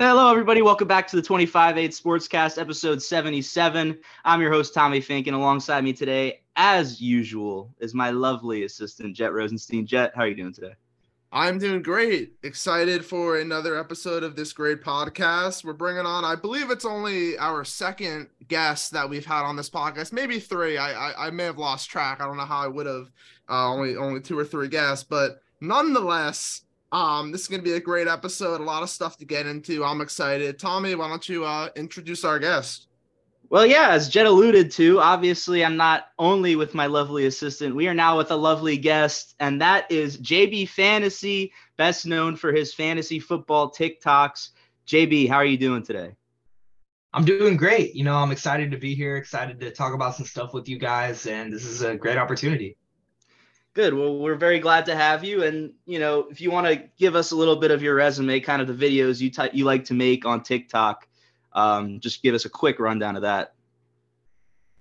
Hello, everybody. Welcome back to the 25-8 Sportscast, episode 77. I'm your host, Tommy Fink, and alongside me today, as usual, is my lovely assistant, Jett Rosenstein. Jett, how are you doing today? I'm doing great. Excited for another episode of this great podcast. We're bringing on, I believe it's only our second guest that we've had on this podcast, maybe three. I I, I may have lost track. I don't know how I would have uh, only only two or three guests, but nonetheless, um, this is going to be a great episode. A lot of stuff to get into. I'm excited. Tommy, why don't you uh, introduce our guest? Well, yeah, as Jett alluded to, obviously I'm not only with my lovely assistant. We are now with a lovely guest, and that is JB Fantasy, best known for his fantasy football TikToks. JB, how are you doing today? I'm doing great. You know, I'm excited to be here, excited to talk about some stuff with you guys, and this is a great opportunity. Good. Well, we're very glad to have you. And you know, if you want to give us a little bit of your resume, kind of the videos you t- you like to make on TikTok, um, just give us a quick rundown of that.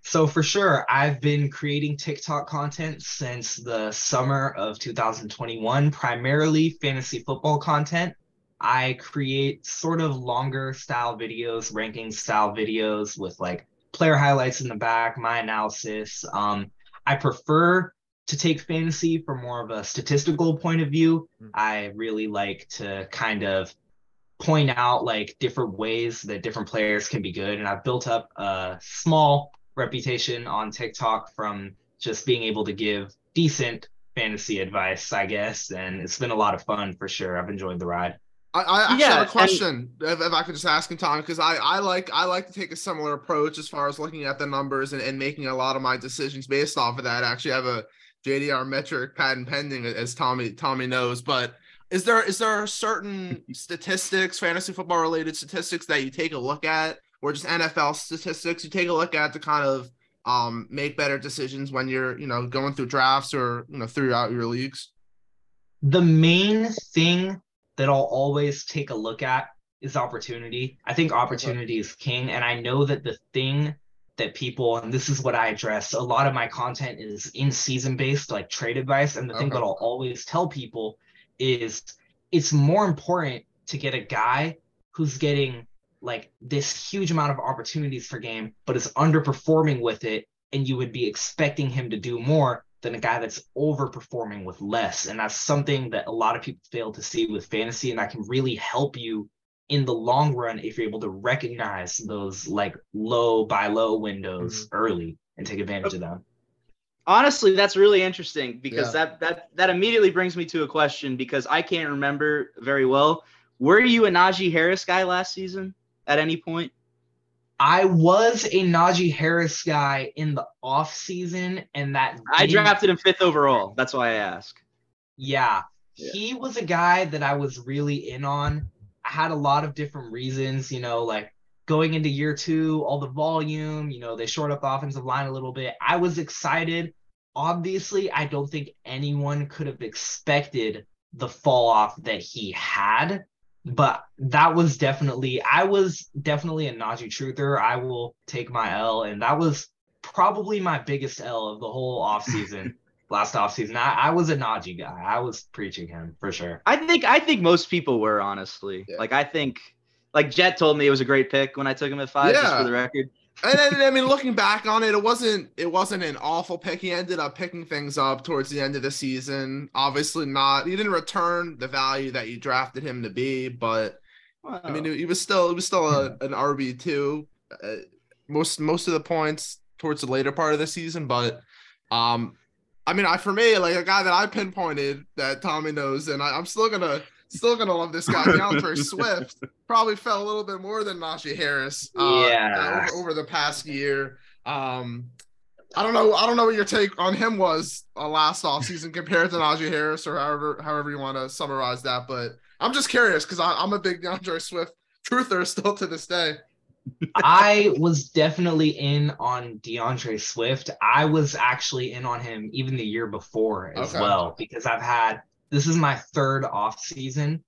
So for sure, I've been creating TikTok content since the summer of 2021, primarily fantasy football content. I create sort of longer style videos, ranking style videos with like player highlights in the back, my analysis. Um, I prefer to take fantasy from more of a statistical point of view. Mm. I really like to kind of point out like different ways that different players can be good. And I've built up a small reputation on TikTok from just being able to give decent fantasy advice, I guess. And it's been a lot of fun for sure. I've enjoyed the ride. I, I actually yeah, have a question, and, if, if, I could just ask him, Tom, because I, I like I like to take a similar approach as far as looking at the numbers and, and making a lot of my decisions based off of that. Actually, I actually have a JDR metric patent pending, as Tommy Tommy knows. But is there is there certain statistics, fantasy football related statistics that you take a look at, or just NFL statistics you take a look at to kind of um, make better decisions when you're you know going through drafts or you know throughout your leagues? The main thing that I'll always take a look at is opportunity. I think opportunity is king, and I know that the thing that people and this is what I address. A lot of my content is in season based, like trade advice. And the okay. thing that I'll always tell people is it's more important to get a guy who's getting like this huge amount of opportunities for game, but is underperforming with it, and you would be expecting him to do more than a guy that's overperforming with less. And that's something that a lot of people fail to see with fantasy, and that can really help you in the long run if you're able to recognize those like low buy low windows mm-hmm. early and take advantage of them. Honestly that's really interesting because yeah. that that that immediately brings me to a question because i can't remember very well. Were you a najee harris guy last season at any point? I was a najee harris guy in the off season and that i drafted him fifth overall. That's why i ask. Yeah, yeah. He was a guy that i was really in on had a lot of different reasons, you know, like going into year two, all the volume, you know, they short up the offensive line a little bit. I was excited. Obviously, I don't think anyone could have expected the fall off that he had, but that was definitely, I was definitely a Najee truther. I will take my L, and that was probably my biggest L of the whole offseason. Last offseason. I, I was a Najee guy. I was preaching him for sure. I think I think most people were honestly. Yeah. Like I think like Jett told me it was a great pick when I took him at five, yeah. just for the record. and then, I mean, looking back on it, it wasn't it wasn't an awful pick. He ended up picking things up towards the end of the season. Obviously, not he didn't return the value that you drafted him to be, but wow. I mean, he was still he was still a, an RB two. Uh, most most of the points towards the later part of the season, but um, I mean, I for me, like a guy that I pinpointed that Tommy knows, and I, am still gonna still gonna love this guy, D'Andre Swift. Probably fell a little bit more than Najee Harris. Uh, yeah. Over, over, the past year. Um, I don't know. I don't know what your take on him was uh, last offseason compared to Najee Harris, or however however you want to summarize that. But I'm just curious because I'm a big D'Andre Swift truther still to this day. I was definitely in on D'Andre Swift. I was actually in on him even the year before as okay. well because I've had this is my third off season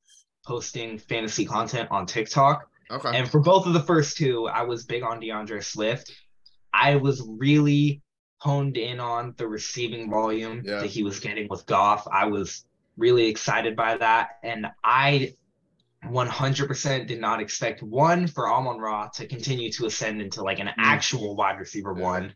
posting fantasy content on TikTok. Okay. And for both of the first two, I was big on D'Andre Swift. I was really honed in on the receiving volume yeah. that he was getting with Goff. I was really excited by that. And I 100% did not expect one for Amon Ra to continue to ascend into like an mm. actual wide receiver one,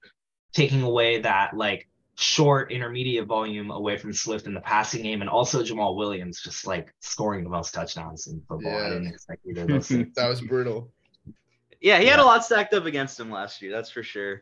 taking away that like short intermediate volume away from Swift in the passing game, and also Jamaal Williams just like scoring the most touchdowns in football. Yeah. I didn't expect either of those that was brutal. Yeah, he had a lot stacked up against him last year, that's for sure.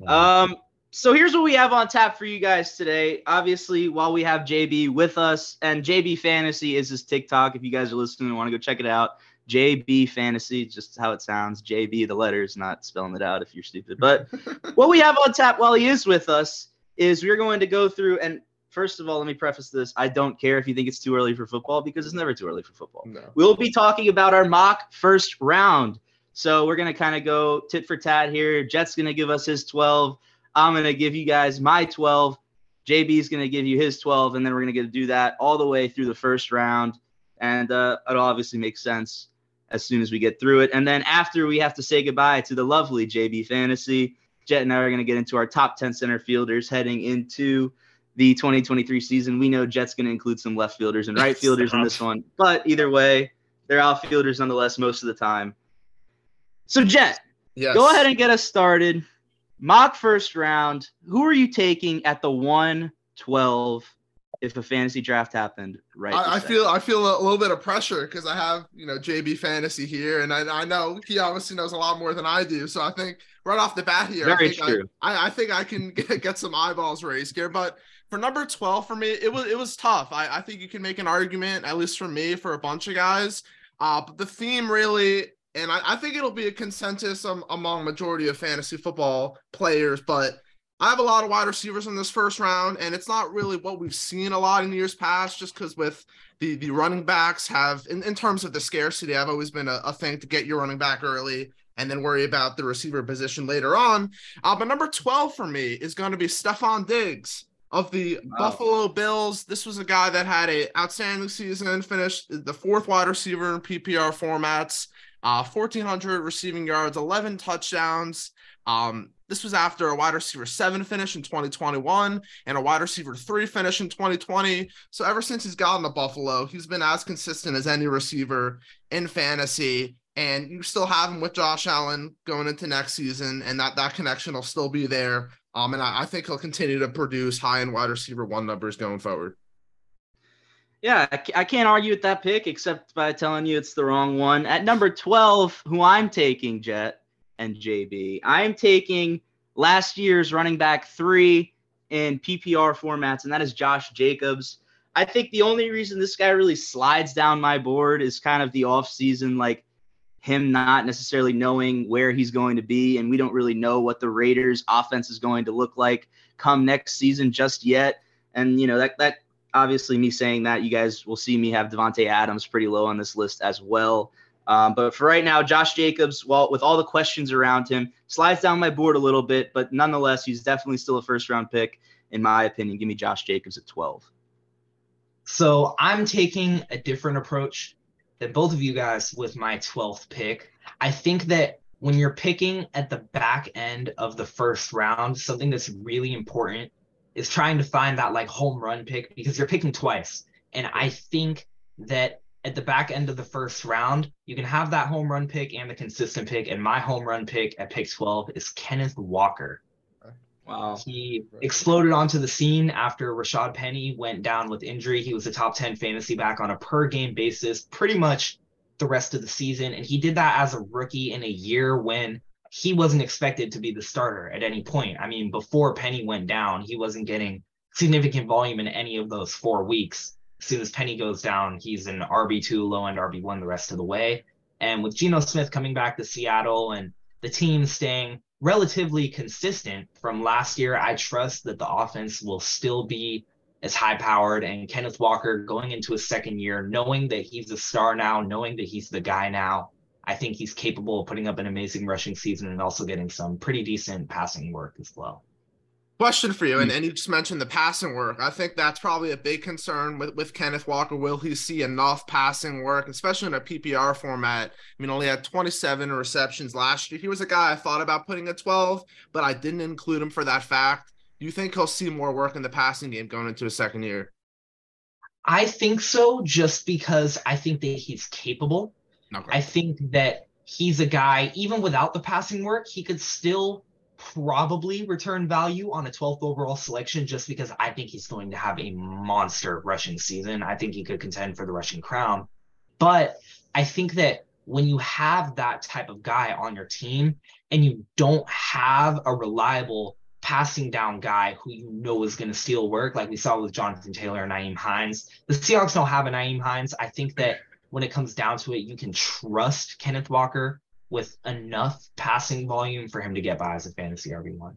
Yeah. Um, so here's what we have on tap for you guys today. Obviously, while we have JB with us, and JB Fantasy is his TikTok. If you guys are listening and want to go check it out, JB Fantasy, just how it sounds. JB, the letters, not spelling it out if you're stupid. But what we have on tap while he is with us is we're going to go through and first of all, let me preface this. I don't care if you think it's too early for football because it's never too early for football. No. We'll be talking about our mock first round. So we're going to kind of go tit for tat here. Jett's going to give us his 12. I'm going to give you guys my 12. JB's going to give you his 12. And then we're going to do that all the way through the first round. And uh, it'll obviously make sense as soon as we get through it. And then after we have to say goodbye to the lovely JB Fantasy, Jett and I are going to get into our top 10 center fielders heading into the 2023 season. We know Jett's going to include some left fielders and right fielders in this one, but either way, they're outfielders nonetheless most of the time. So, Jett, yes. go ahead and get us started. Mock first round. Who are you taking at the 112 if a fantasy draft happened right I, I feel I feel a little bit of pressure because I have you know JB fantasy here and I, I know he obviously knows a lot more than I do so I think right off the bat here Very I think true. I, I, think I can get, get some eyeballs raised here but for number 12 for me it was it was tough I, I think you can make an argument at least for me for a bunch of guys uh but the theme really and I, I think it'll be a consensus um, among majority of fantasy football players but I have a lot of wide receivers in this first round, and it's not really what we've seen a lot in years past, just because with the the running backs have in, in terms of the scarcity, I've always been a, a thing to get your running back early and then worry about the receiver position later on. Uh, but number 12 for me is going to be Stefon Diggs of the wow. Buffalo Bills. This was a guy that had a outstanding season, finished the fourth wide receiver in PPR formats, uh, 1,400 receiving yards, 11 touchdowns. Um, this was after a wide receiver seven finish in 2021 and a wide receiver three finish in 2020. So ever since he's gotten to Buffalo, he's been as consistent as any receiver in fantasy. And you still have him with Josh Allen going into next season, and that that connection will still be there. Um, and I, I think he'll continue to produce high end wide receiver one numbers going forward. Yeah, I can't argue with that pick except by telling you it's the wrong one. At number 12, who I'm taking, Jett, and JB. I'm taking last year's running back three in PPR formats, and that is Josh Jacobs. I think the only reason this guy really slides down my board is kind of the offseason, like him not necessarily knowing where he's going to be. And we don't really know what the Raiders offense is going to look like come next season just yet. And, you know, that, that obviously me saying that, you guys will see me have Davante Adams pretty low on this list as well. Um, but for right now, Josh Jacobs, well, with all the questions around him, slides down my board a little bit, but nonetheless, he's definitely still a first round pick, in my opinion. Give me Josh Jacobs at 12. So I'm taking a different approach than both of you guys with my 12th pick. I think that when you're picking at the back end of the first round, something that's really important is trying to find that like home run pick because you're picking twice. And I think that at the back end of the first round, you can have that home run pick and the consistent pick. And my home run pick at pick 12 is Kenneth Walker. Wow. He exploded onto the scene after Rashad Penny went down with injury. He was a top 10 fantasy back on a per game basis pretty much the rest of the season. And he did that as a rookie in a year when he wasn't expected to be the starter at any point. I mean, before Penny went down, he wasn't getting significant volume in any of those four weeks as soon as Penny goes down, he's an RB2, low end RB1 the rest of the way. And with Geno Smith coming back to Seattle and the team staying relatively consistent from last year, I trust that the offense will still be as high powered. And Kenneth Walker going into his second year, knowing that he's a star now, knowing that he's the guy now, I think he's capable of putting up an amazing rushing season and also getting some pretty decent passing work as well. Question for you, and, hmm. and you just mentioned the passing work. I think that's probably a big concern with, with Kenneth Walker. Will he see enough passing work, especially in a PPR format? I mean, only had 27 receptions last year. He was a guy I thought about putting at 12, but I didn't include him for that fact. Do you think he'll see more work in the passing game going into his second year? I think so, just because I think that he's capable. I think that he's a guy, even without the passing work, he could still probably return value on a 12th overall selection just because I think he's going to have a monster rushing season. I think he could contend for the rushing crown. But I think that when you have that type of guy on your team and you don't have a reliable passing down guy who you know is going to steal work, like we saw with Jonathan Taylor and Nyheim Hines, the Seahawks don't have a Nyheim Hines. I think that when it comes down to it, you can trust Kenneth Walker with enough passing volume for him to get by as a fantasy RB1.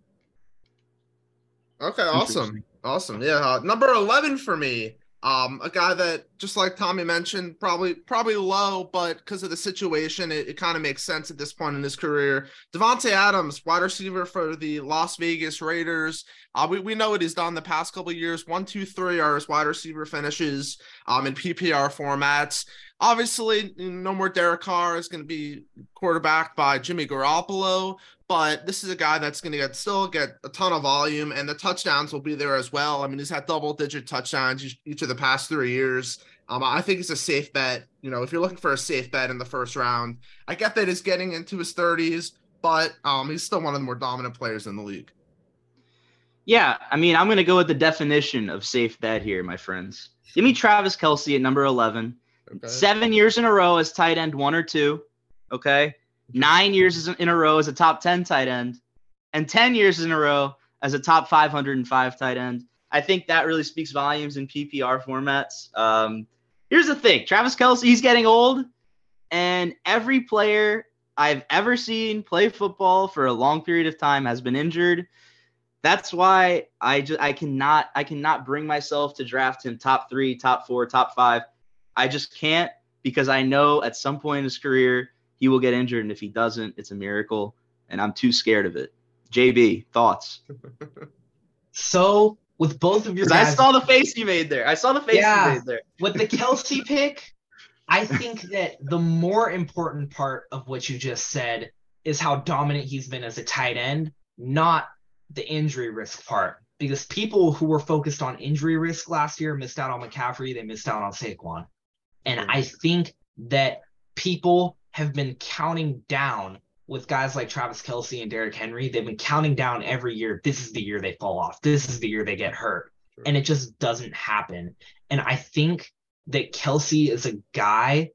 Okay, awesome. Awesome. Yeah. Uh, number 11 for me. Um, a guy that just like Tommy mentioned, probably probably low, but because of the situation, it, it kind of makes sense at this point in his career. Davante Adams, wide receiver for the Las Vegas Raiders. Uh, we, we know what he's done the past couple years. One, two, three are his wide receiver finishes um, in PPR formats. Obviously, no more Derek Carr is going to be quarterbacked by Jimmy Garoppolo, but this is a guy that's going to get still get a ton of volume, and the touchdowns will be there as well. I mean, he's had double digit touchdowns each, of the past three years. Um, I think it's a safe bet. You know, if you're looking for a safe bet in the first round, I get that he's getting into his 30s, but um, he's still one of the more dominant players in the league. Yeah, I mean, I'm going to go with the definition of safe bet here, my friends. Give me Travis Kelce at number 11. Okay. Seven years in a row as tight end one or two. Okay. Nine years in a row as a top 10 tight end, and 10 years in a row as a top 505 tight end. I think that really speaks volumes in PPR formats. Um, here's the thing Travis Kelce, he's getting old, and every player I've ever seen play football for a long period of time has been injured. That's why I just I cannot I cannot bring myself to draft him top three, top four, top five. I just can't because I know at some point in his career he will get injured, and if he doesn't, it's a miracle, and I'm too scared of it. JB, thoughts? so with both of your guys, I saw the face you made there. I saw the face yeah, you made there. with the Kelce pick, I think that the more important part of what you just said is how dominant he's been as a tight end, not the injury risk part. Because people who were focused on injury risk last year missed out on McCaffrey, they missed out on Saquon. And I think that people have been counting down with guys like Travis Kelce and Derrick Henry. They've been counting down every year. This is the year they fall off. This is the year they get hurt. Sure. And it just doesn't happen. And I think that Kelce is a guy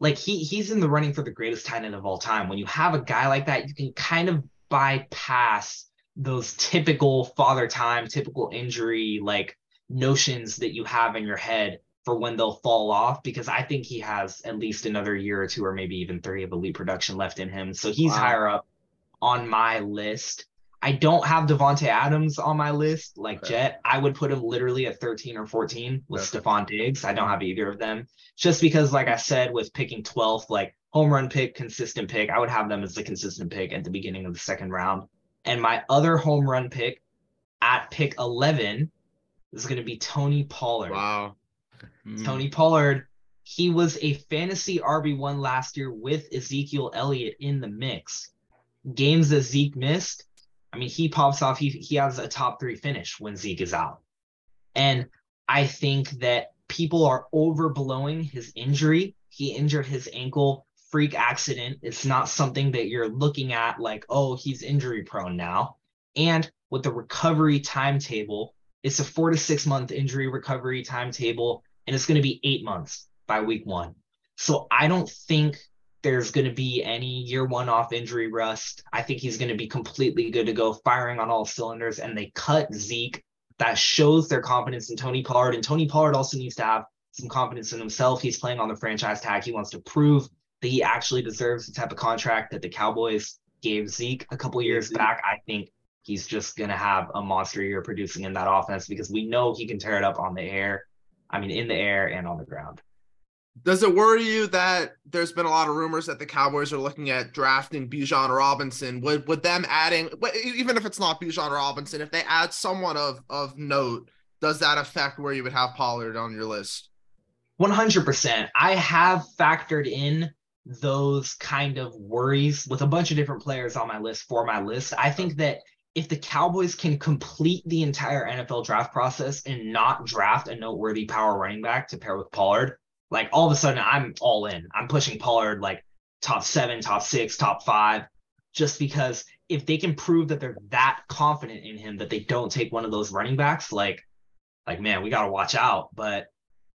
like he he's in the running for the greatest tight end of all time. When you have a guy like that, you can kind of bypass those typical father time, typical injury like notions that you have in your head for when they'll fall off because I think he has at least another year or two or maybe even three of elite production left in him. So he's wow. higher up on my list. I don't have Davante Adams on my list like okay. Jett. I would put him literally at 13 or 14 with okay. Stefon Diggs. I don't mm-hmm. have either of them. Just because, like I said, with picking 12th, like home run pick, consistent pick, I would have them as the consistent pick at the beginning of the second round. And my other home run pick at pick 11 is going to be Tony Pollard. Wow. Mm. Tony Pollard, he was a fantasy RB1 last year with Ezekiel Elliott in the mix. Games that Zeke missed, I mean, he pops off. He, he has a top three finish when Zeke is out. And I think that people are overblowing his injury. He injured his ankle, freak accident. It's not something that you're looking at like, oh, he's injury prone now. And with the recovery timetable, it's a four to six month injury recovery timetable and it's going to be eight months by week one. So I don't think there's going to be any year one off injury rust. I think he's going to be completely good to go, firing on all cylinders. And they cut Zeke. That shows their confidence in Tony Pollard. And Tony Pollard also needs to have some confidence in himself. He's playing on the franchise tag. He wants to prove that he actually deserves the type of contract that the Cowboys gave Zeke a couple years back. I think he's just going to have a monster year producing in that offense because we know he can tear it up on the air. I mean, in the air and on the ground. Does it worry you that there's been a lot of rumors that the Cowboys are looking at drafting Bijan Robinson? Would would them adding, even if it's not Bijan Robinson, if they add someone of of note, does that affect where you would have Pollard on your list? 100%. I have factored in those kind of worries with a bunch of different players on my list for my list. I think that if the Cowboys can complete the entire NFL draft process and not draft a noteworthy power running back to pair with Pollard, like all of a sudden I'm all in. I'm pushing Pollard like top seven, top six, top five, just because if they can prove that they're that confident in him that they don't take one of those running backs, like, like man, we gotta watch out. But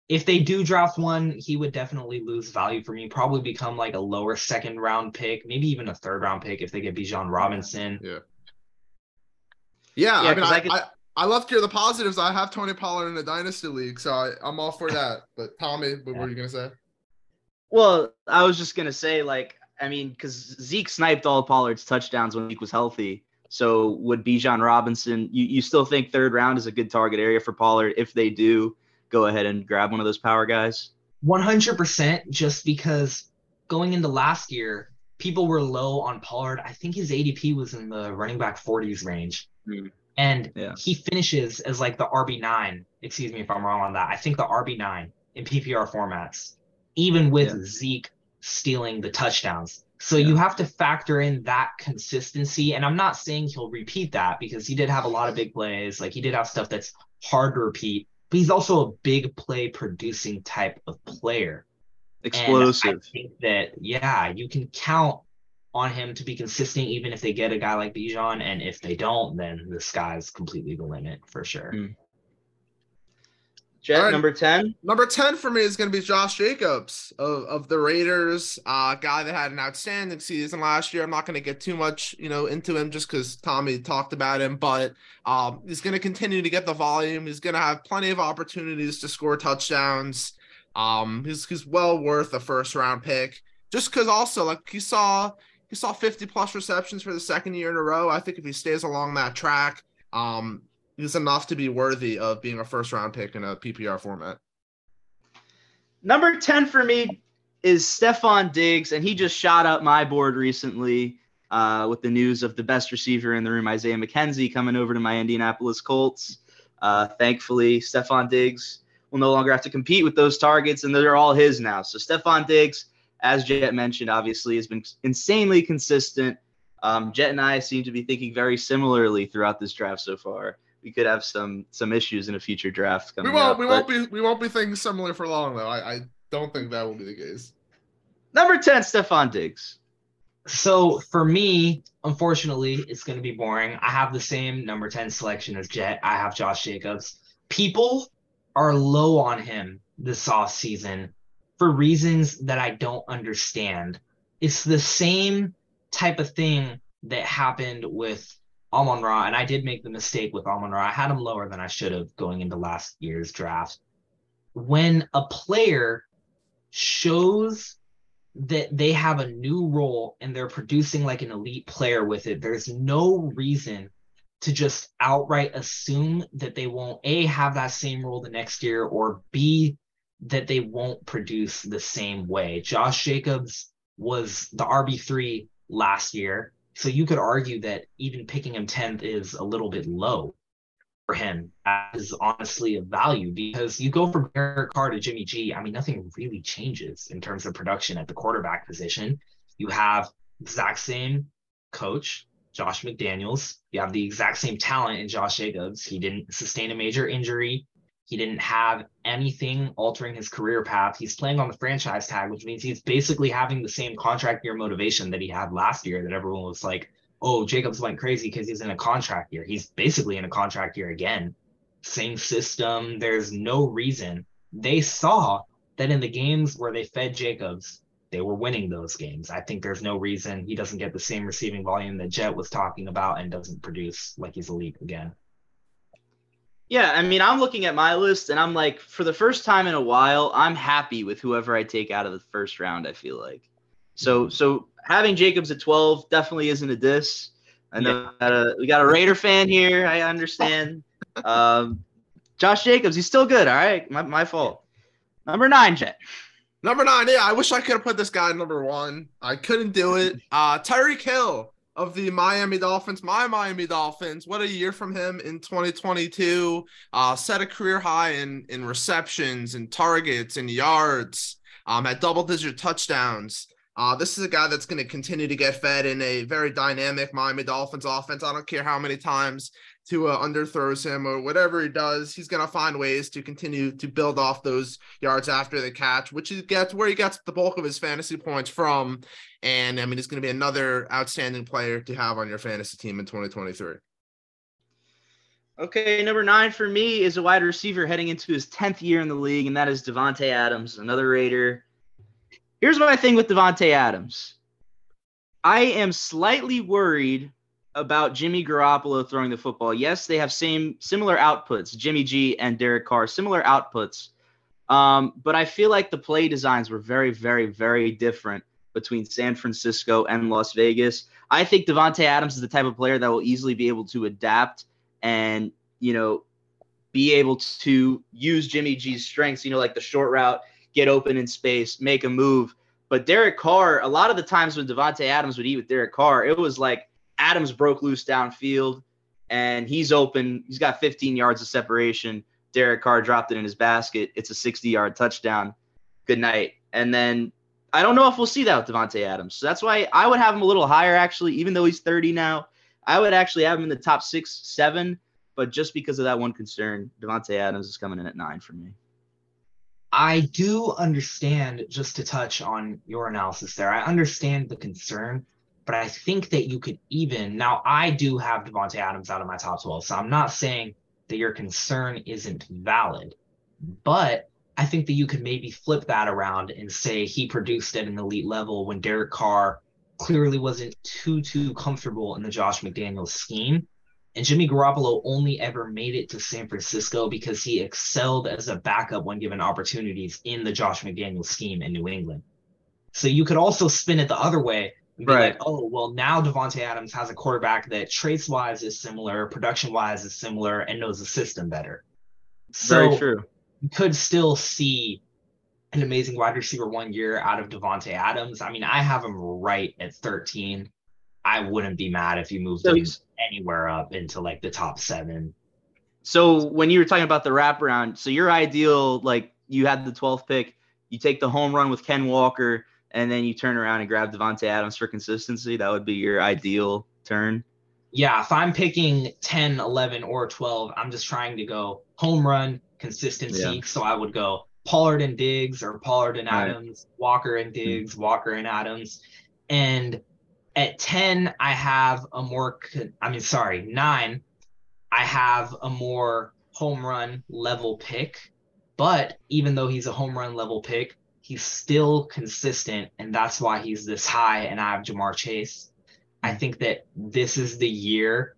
if they do draft one, he would definitely lose value for me. Probably become like a lower second round pick, maybe even a third round pick if they get Bijan Robinson. Yeah. Yeah, Yeah, I mean, 'cause I, I could- I, I love to hear the positives. I have Tony Pollard in the dynasty league, so I, I'm all for that. But Tommy, what were you gonna say? Well, I was just gonna say, like, I mean, because Zeke sniped all Pollard's touchdowns when Zeke was healthy. So would Bijan Robinson? You you still think third round is a good target area for Pollard if they do go ahead and grab one of those power guys? 100% just because going into last year, people were low on Pollard. I think his ADP was in the running back 40s range. Hmm. And Yeah. he finishes as like the RB9. Excuse me if I'm wrong on that. I think the RB9 in PPR formats, even with Yeah. Zeke stealing the touchdowns. So Yeah. you have to factor in that consistency. And I'm not saying he'll repeat that because he did have a lot of big plays. Like he did have stuff that's hard to repeat, but he's also a big play producing type of player. And Explosive. I think that yeah, you can count on him to be consistent, even if they get a guy like Bijan, and if they don't, then the sky's completely the limit for sure. Mm. Jett All right. number ten. Number 10 for me is going to be Josh Jacobs of, of the Raiders, uh, guy that had an outstanding season last year. I'm not going to get too much, you know, into him just because Tommy talked about him, but um, he's going to continue to get the volume. He's going to have plenty of opportunities to score touchdowns. Um, he's, he's well worth a first round pick just because also like he saw, he saw 50 plus receptions for the second year in a row. I think if he stays along that track, um, he's enough to be worthy of being a first round pick in a PPR format. Number 10 for me is Stefon Diggs, and he just shot up my board recently uh, with the news of the best receiver in the room, Isaiah McKenzie, coming over to my Indianapolis Colts. Uh, thankfully, Stefon Diggs will no longer have to compete with those targets, and they're all his now. So, Stefon Diggs, as Jett mentioned, obviously has been insanely consistent. Um, Jett and I seem to be thinking very similarly throughout this draft so far. We could have some some issues in a future draft We coming won't. up, we but- won't be. We won't be thinking similar for long, though. I, I don't think that will be the case. Number 10, Stefon Diggs. So for me, unfortunately, it's going to be boring. I have the same number 10 selection as Jett. I have Josh Jacobs. People are low on him this off season for reasons that I don't understand. It's the same type of thing that happened with Amon Ra, and I did make the mistake with Amon Ra. I had him lower than I should have going into last year's draft. When a player shows that they have a new role and they're producing like an elite player with it, there's no reason to just outright assume that they won't A, have that same role the next year, or B, that they won't produce the same way. Josh Jacobs was the RB3 last year. So you could argue that even picking him 10th is a little bit low for him as honestly of value because you go from Derek Carr to Jimmy G. I mean, nothing really changes in terms of production at the quarterback position. You have exact same coach, Josh McDaniels. You have the exact same talent in Josh Jacobs. He didn't sustain a major injury. He didn't have anything altering his career path. He's playing on the franchise tag, which means he's basically having the same contract year motivation that he had last year that everyone was like, oh, Jacobs went crazy because he's in a contract year. He's basically in a contract year again. Same system. There's no reason. They saw that in the games where they fed Jacobs, they were winning those games. I think there's no reason he doesn't get the same receiving volume that Jett was talking about and doesn't produce like he's elite again. Yeah, I mean, I'm looking at my list and I'm like, for the first time in a while, I'm happy with whoever I take out of the first round. I feel like, so so having Jacobs at 12 definitely isn't a diss. I know that, uh, we got a Raider fan here. I understand. um, Josh Jacobs, he's still good. All right, my my fault. Number nine, Jett. Number nine. Yeah, I wish I could have put this guy number one. I couldn't do it. Uh, Tyreek Hill of the Miami Dolphins. My Miami Dolphins. What a year from him in 2022. Uh, set a career high in in receptions and targets and yards. Um, had double digit touchdowns. Uh, this is a guy that's going to continue to get fed in a very dynamic Miami Dolphins offense. I don't care how many times Tua underthrows him or whatever he does, he's going to find ways to continue to build off those yards after the catch, which he gets where he gets the bulk of his fantasy points from. And I mean, it's going to be another outstanding player to have on your fantasy team in 2023. Okay, number nine for me is a wide receiver heading into his 10th year in the league, and that is Davante Adams, another Raider. Here's my thing with Davante Adams. I am slightly worried about Jimmy Garoppolo throwing the football. Yes, they have same similar outputs, Jimmy G and Derek Carr, similar outputs. Um, but I feel like the play designs were very, very, very different between San Francisco and Las Vegas. I think Davante Adams is the type of player that will easily be able to adapt and you know be able to use Jimmy G's strengths, you know, like the short route, get open in space, make a move. But Derek Carr, a lot of the times when Davante Adams would eat with Derek Carr, it was like Adams broke loose downfield and he's open. He's got 15 yards of separation. Derek Carr dropped it in his basket. It's a 60 yard touchdown. Good night. And then I don't know if we'll see that with Davante Adams. So that's why I would have him a little higher, actually, even though he's 30 now. I would actually have him in the top six, seven, but just because of that one concern, Davante Adams is coming in at nine for me. I do understand, just to touch on your analysis there, I understand the concern, but I think that you could even now I do have Davante Adams out of my top 12. So I'm not saying that your concern isn't valid, but I think that you could maybe flip that around and say he produced at an elite level when Derek Carr clearly wasn't too too comfortable in the Josh McDaniels scheme. And Jimmy Garoppolo only ever made it to San Francisco because he excelled as a backup when given opportunities in the Josh McDaniels scheme in New England. So you could also spin it the other way and be Right. like, oh, well, now Davante Adams has a quarterback that traits wise is similar, production wise is similar, and knows the system better. So Very true. You could still see an amazing wide receiver one year out of Davante Adams. I mean, I have him right at 13. I wouldn't be mad if you moved So him anywhere up into like the top seven. So when you were talking about the wraparound, so your ideal, like you had the 12th pick, you take the home run with Ken Walker, and then you turn around and grab Davante Adams for consistency. That would be your ideal turn. Yeah, if I'm picking 10, 11, or 12, I'm just trying to go home run consistency. Yeah. So I would go Pollard and Diggs or Pollard and Right. Adams, Walker and hmm. Diggs, Walker and Adams. And at 10, I have a more, I mean, sorry, nine, I have a more home run level pick. But even though he's a home run level pick, he's still consistent. And that's why he's this high. And I have Ja'Marr Chase. I hmm. think that this is the year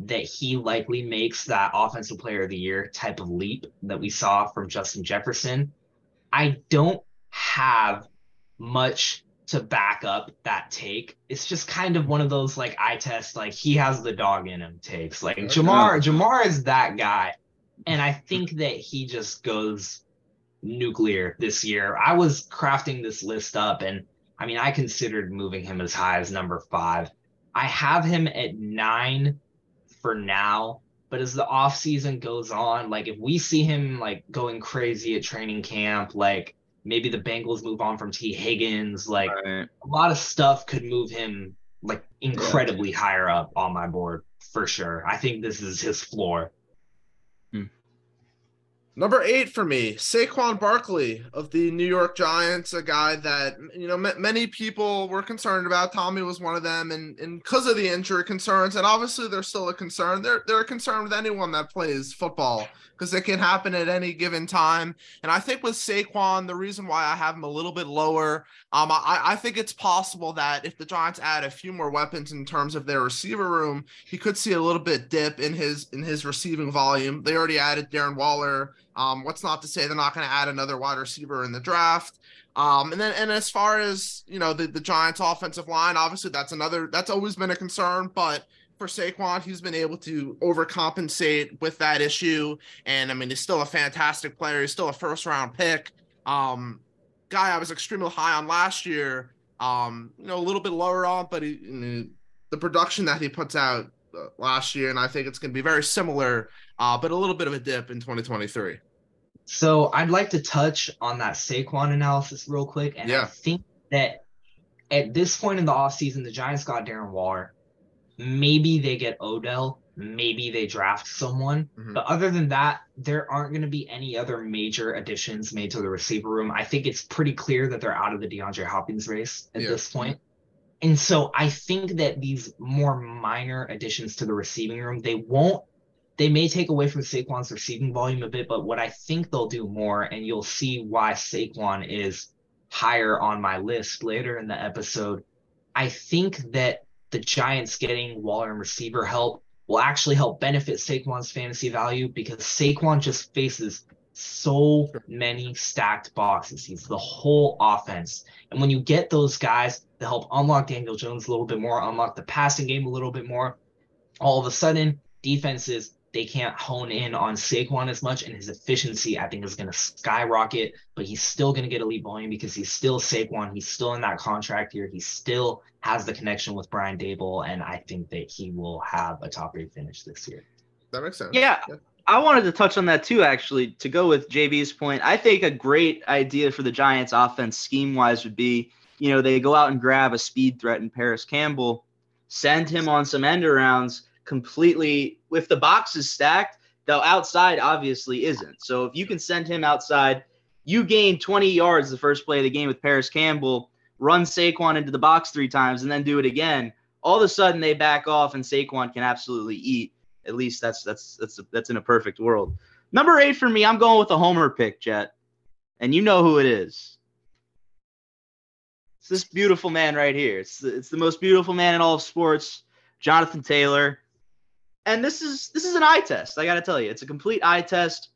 that he likely makes that offensive player of the year type of leap that we saw from Justin Jefferson. I don't have much to back up that take. It's just kind of one of those like eye test, like he has the dog in him takes. Like Ja'Marr, Ja'Marr is that guy. And I think that he just goes nuclear this year. I was crafting this list up and I mean, I considered moving him as high as number five. I have him at nine for now, but as the offseason goes on, like if we see him like going crazy at training camp, like maybe the Bengals move on from Tee Higgins, like Right. a lot of stuff could move him like incredibly higher up on my board for sure. I think this is his floor. Number eight for me, Saquon Barkley of the New York Giants, a guy that you know m- many people were concerned about. Tommy was one of them, and and because of the injury concerns, and obviously they're still a concern. They're they're a concern with anyone that plays football because it can happen at any given time. And I think with Saquon, the reason why I have him a little bit lower, um, I I think it's possible that if the Giants add a few more weapons in terms of their receiver room, he could see a little bit dip in his in his receiving volume. They already added Darren Waller. Um, what's not to say they're not going to add another wide receiver in the draft. Um, and then and as far as you know, the, the Giants offensive line, obviously that's another that's always been a concern, but for Saquon, he's been able to overcompensate with that issue. And I mean, he's still a fantastic player. He's still a first round pick. Um, guy I was extremely high on last year. Um, you know, a little bit lower on, but he, you know, the production that he puts out last year, and I think it's going to be very similar, uh, but a little bit of a dip in 2023. So I'd like to touch on that Saquon analysis real quick. And I think that at this point in the offseason, the Giants got Darren Waller. Maybe they get Odell. Maybe they draft someone. Mhm. But other than that, there aren't going to be any other major additions made to the receiver room. I think it's pretty clear that they're out of the DeAndre Hopkins race at Yeah. this point. And so I think that these more minor additions to the receiving room, they won't, they may take away from Saquon's receiving volume a bit, but what I think they'll do more, and you'll see why Saquon is higher on my list later in the episode. I think that the Giants getting Waller and receiver help will actually help benefit Saquon's fantasy value because Saquon just faces so many stacked boxes. He's the whole offense. And when you get those guys to help unlock Daniel Jones a little bit more, unlock the passing game a little bit more, all of a sudden defenses they can't hone in on Saquon as much, and his efficiency I think is going to skyrocket. But he's still going to get elite volume because he's still Saquon. He's still in that contract year. He still has the connection with Brian Daboll, and I think that he will have a top three finish this year. That makes sense. Yeah. I wanted to touch on that too, actually, to go with JB's point. I think a great idea for the Giants offense scheme wise would be, you know, they go out and grab a speed threat in Parris Campbell, send him on some end arounds completely If the box is stacked, though outside obviously isn't. So if you can send him outside, you gain 20 yards the first play of the game with Parris Campbell, run Saquon into the box three times, and then do it again. All of a sudden they back off and Saquon can absolutely eat. At least that's that's that's that's in a perfect world. Number eight for me, I'm going with a homer pick, Jett, and you know who it is. It's this beautiful man right here. It's the, it's the most beautiful man in all of sports, Jonathan Taylor. And this is this is an eye test. I got to tell you, it's a complete eye test.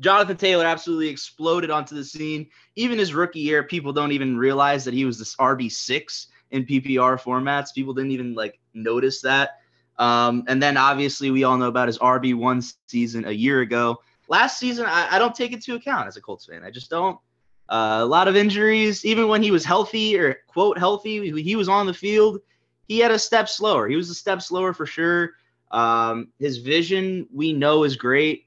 Jonathan Taylor absolutely exploded onto the scene. Even his rookie year, people don't even realize that he was this RB six in PPR formats. People didn't even like notice that. Um, and then obviously we all know about his RB one season a year ago. Last season, I, I don't take into account as a Colts fan. I just don't. Uh, a lot of injuries. Even when he was healthy or quote healthy, he was on the field. He had a step slower. He was a step slower for sure. Um, his vision we know is great.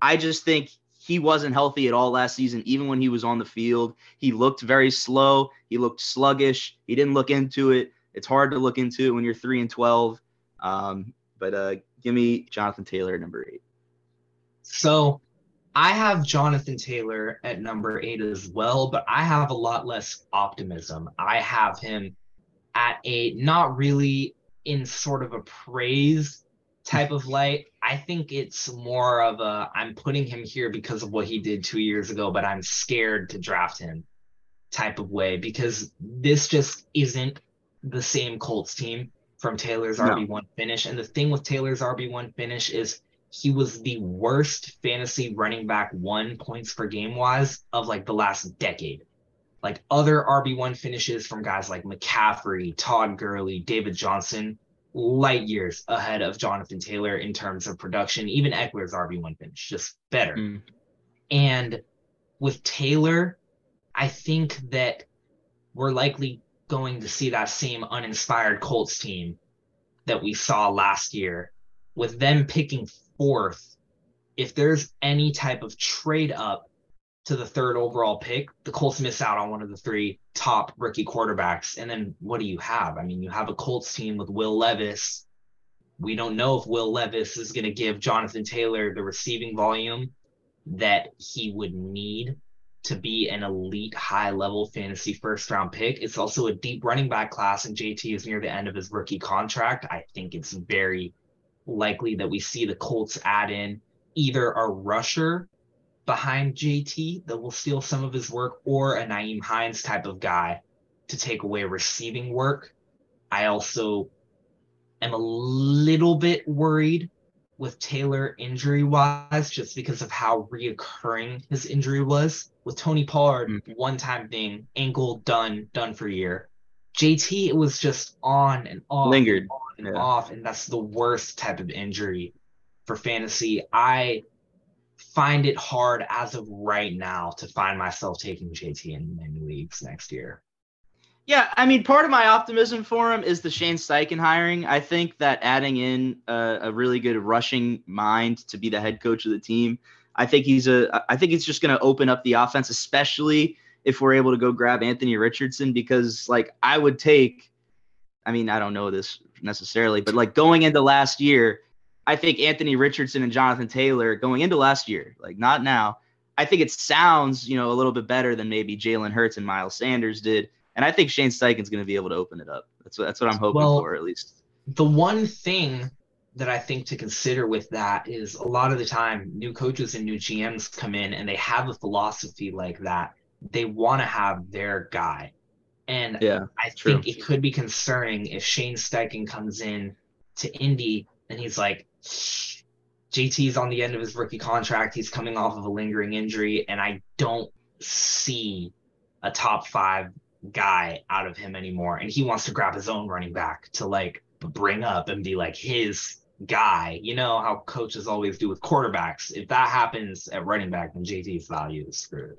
I just think he wasn't healthy at all last season, even when he was on the field. He looked very slow. He looked sluggish. He didn't look into it. It's hard to look into it when you're three and twelve. Um, but uh, give me Jonathan Taylor number eight. So I have Jonathan Taylor at number eight as well, but I have a lot less optimism. I have him at a not really in sort of a praise type of light. I think it's more of a I'm putting him here because of what he did two years ago, but I'm scared to draft him type of way because this just isn't the same Colts team from Taylor's No. RB1 finish. And the thing with Taylor's RB1 finish is he was the worst fantasy running back one points per game wise of like the last decade. Like other RB1 finishes from guys like McCaffrey, Todd Gurley, David Johnson, light years ahead of Jonathan Taylor in terms of production. Even Ekeler's RB1 finish, just better. Mm. And with Taylor, I think that we're likely going to see that same uninspired Colts team that we saw last year with them picking fourth. If there's any type of trade up to the third overall pick, the Colts miss out on one of the three top rookie quarterbacks. And then what do you have? I mean, you have a Colts team with Will Levis. We don't know if Will Levis is going to give Jonathan Taylor the receiving volume that he would need to be an elite high level fantasy first round pick. It's also a deep running back class, and JT is near the end of his rookie contract. I think it's very likely that we see the Colts add in either a rusher behind JT that will steal some of his work or a Nyheim Hines type of guy to take away receiving work. I also am a little bit worried with Taylor injury wise, just because of how reoccurring his injury was. With Tony Pollard, Mm. one time thing, ankle done, done for a year. JT, it was just on and off, Lingered. and on and Yeah. off, and that's the worst type of injury for fantasy. I find it hard as of right now to find myself taking JT in many leagues next year. Yeah, I mean, part of my optimism for him is the Shane Steichen hiring. I think that adding in a, a really good rushing mind to be the head coach of the team, I think he's a. I think it's just going to open up the offense, especially if we're able to go grab Anthony Richardson because like I would take I mean, I don't know this necessarily, but like going into last year, I think Anthony Richardson and Jonathan Taylor going into last year, like not now. I think it sounds, you know, a little bit better than maybe Jalen Hurts and Miles Sanders did. And I think Shane Steichen's going to be able to open it up. That's what that's what I'm hoping well, for at least. The one thing that I think to consider with that is a lot of the time new coaches and new GMs come in and they have a philosophy like that. They want to have their guy. And yeah, I true. think it could be concerning if Shane Steichen comes in to Indy and he's like, JT's on the end of his rookie contract. He's coming off of a lingering injury, and I don't see a top five guy out of him anymore. And he wants to grab his own running back to like bring up and be like his guy. You know how coaches always do with quarterbacks. If that happens at running back, then JT's value is screwed.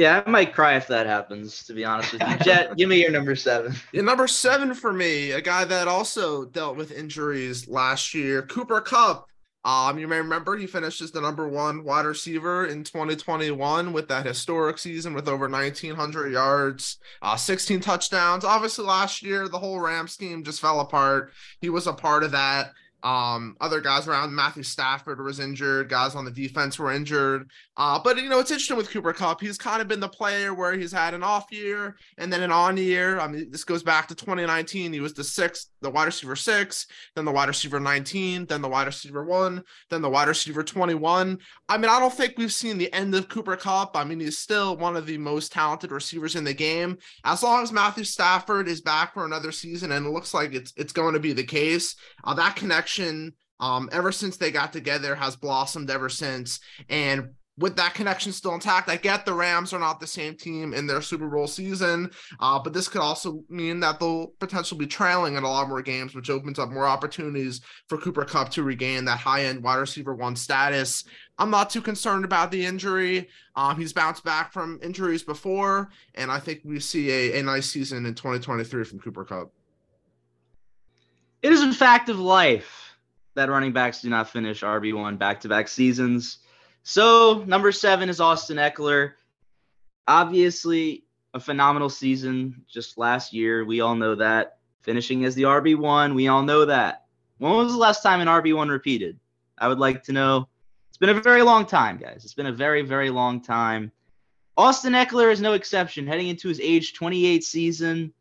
Yeah, I might cry if that happens, to be honest with you. Jett, give me your number seven. Yeah, number seven for me, a guy that also dealt with injuries last year, Cooper Kupp. Um, you may remember he finished as the number one wide receiver in 2021 with that historic season with over 1,900 yards, uh, 16 touchdowns. Obviously, last year the whole Ram scheme just fell apart. He was a part of that. Um, other guys around Matthew Stafford was injured, guys on the defense were injured. Uh, but you know, it's interesting with Cooper Kupp. He's kind of been the player where he's had an off year and then an on year. I mean, this goes back to 2019. He was the sixth, the wide receiver six, then the wide receiver 19, then the wide receiver one, then the wide receiver 21. I mean, I don't think we've seen the end of Cooper Kupp. I mean, he's still one of the most talented receivers in the game. As long as Matthew Stafford is back for another season, and it looks like it's it's going to be the case, uh, that connection um, ever since they got together has blossomed ever since. And with that connection still intact. I get the Rams are not the same team in their Super Bowl season, uh, but this could also mean that they'll potentially be trailing in a lot more games, which opens up more opportunities for Cooper Kupp to regain that high end wide receiver one status. I'm not too concerned about the injury. Um, he's bounced back from injuries before, and I think we see a, a nice season in 2023 from Cooper Kupp. It is a fact of life that running backs do not finish RB1 back to back seasons. So number seven is Austin Ekeler. Obviously, a phenomenal season just last year. We all know that. Finishing as the RB1, we all know that. When was the last time an RB1 repeated? I would like to know. It's been a very long time, guys. It's been a very, very long time. Austin Ekeler is no exception. Heading into his age 28 season,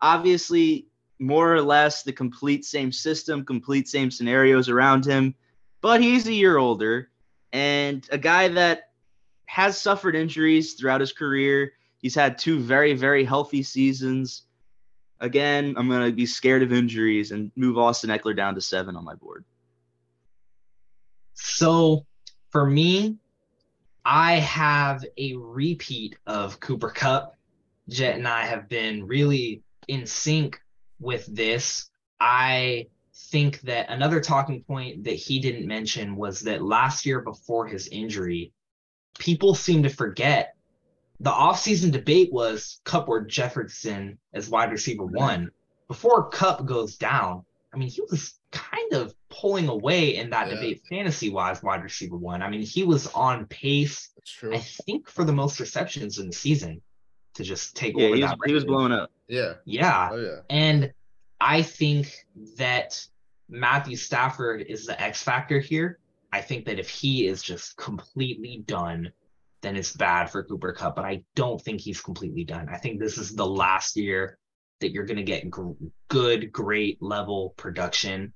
obviously, more or less the complete same system, complete same scenarios around him, but he's a year older and a guy that has suffered injuries throughout his career. He's had two very, very healthy seasons. Again, I'm going to be scared of injuries and move Austin Ekeler down to seven on my board. So for me, I have a repeat of Cooper Kupp. Jett and I have been really in sync with this. I think that another talking point that he didn't mention was that last year before his injury, people seem to forget the offseason debate was or Jefferson as wide receiver mm-hmm. one. Before Kupp goes down, I mean, he was kind of pulling away in that yeah. debate fantasy wise, wide receiver one. I mean, he was on pace, I think, for the most receptions in the season to just take yeah, over. He was, he was blowing up. Yeah. Yeah. Oh, yeah. And I think that Matthew Stafford is the X factor here. I think that if he is just completely done, then it's bad for Cooper Kupp. But I don't think he's completely done. I think this is the last year that you're going to get gr- good, great level production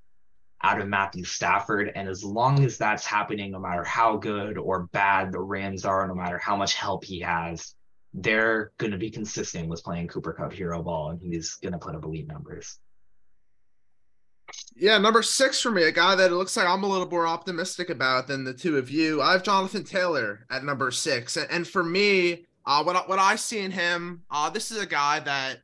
out of Matthew Stafford. And as long as that's happening, no matter how good or bad the Rams are, no matter how much help he has, they're going to be consistent with playing Cooper Kupp hero ball, and he's going to put up elite numbers. Yeah, number six for me, a guy that it looks like I'm a little more optimistic about than the two of you. I have Jonathan Taylor at number six, and, for me, uh, what I, what I see in him, uh, this is a guy that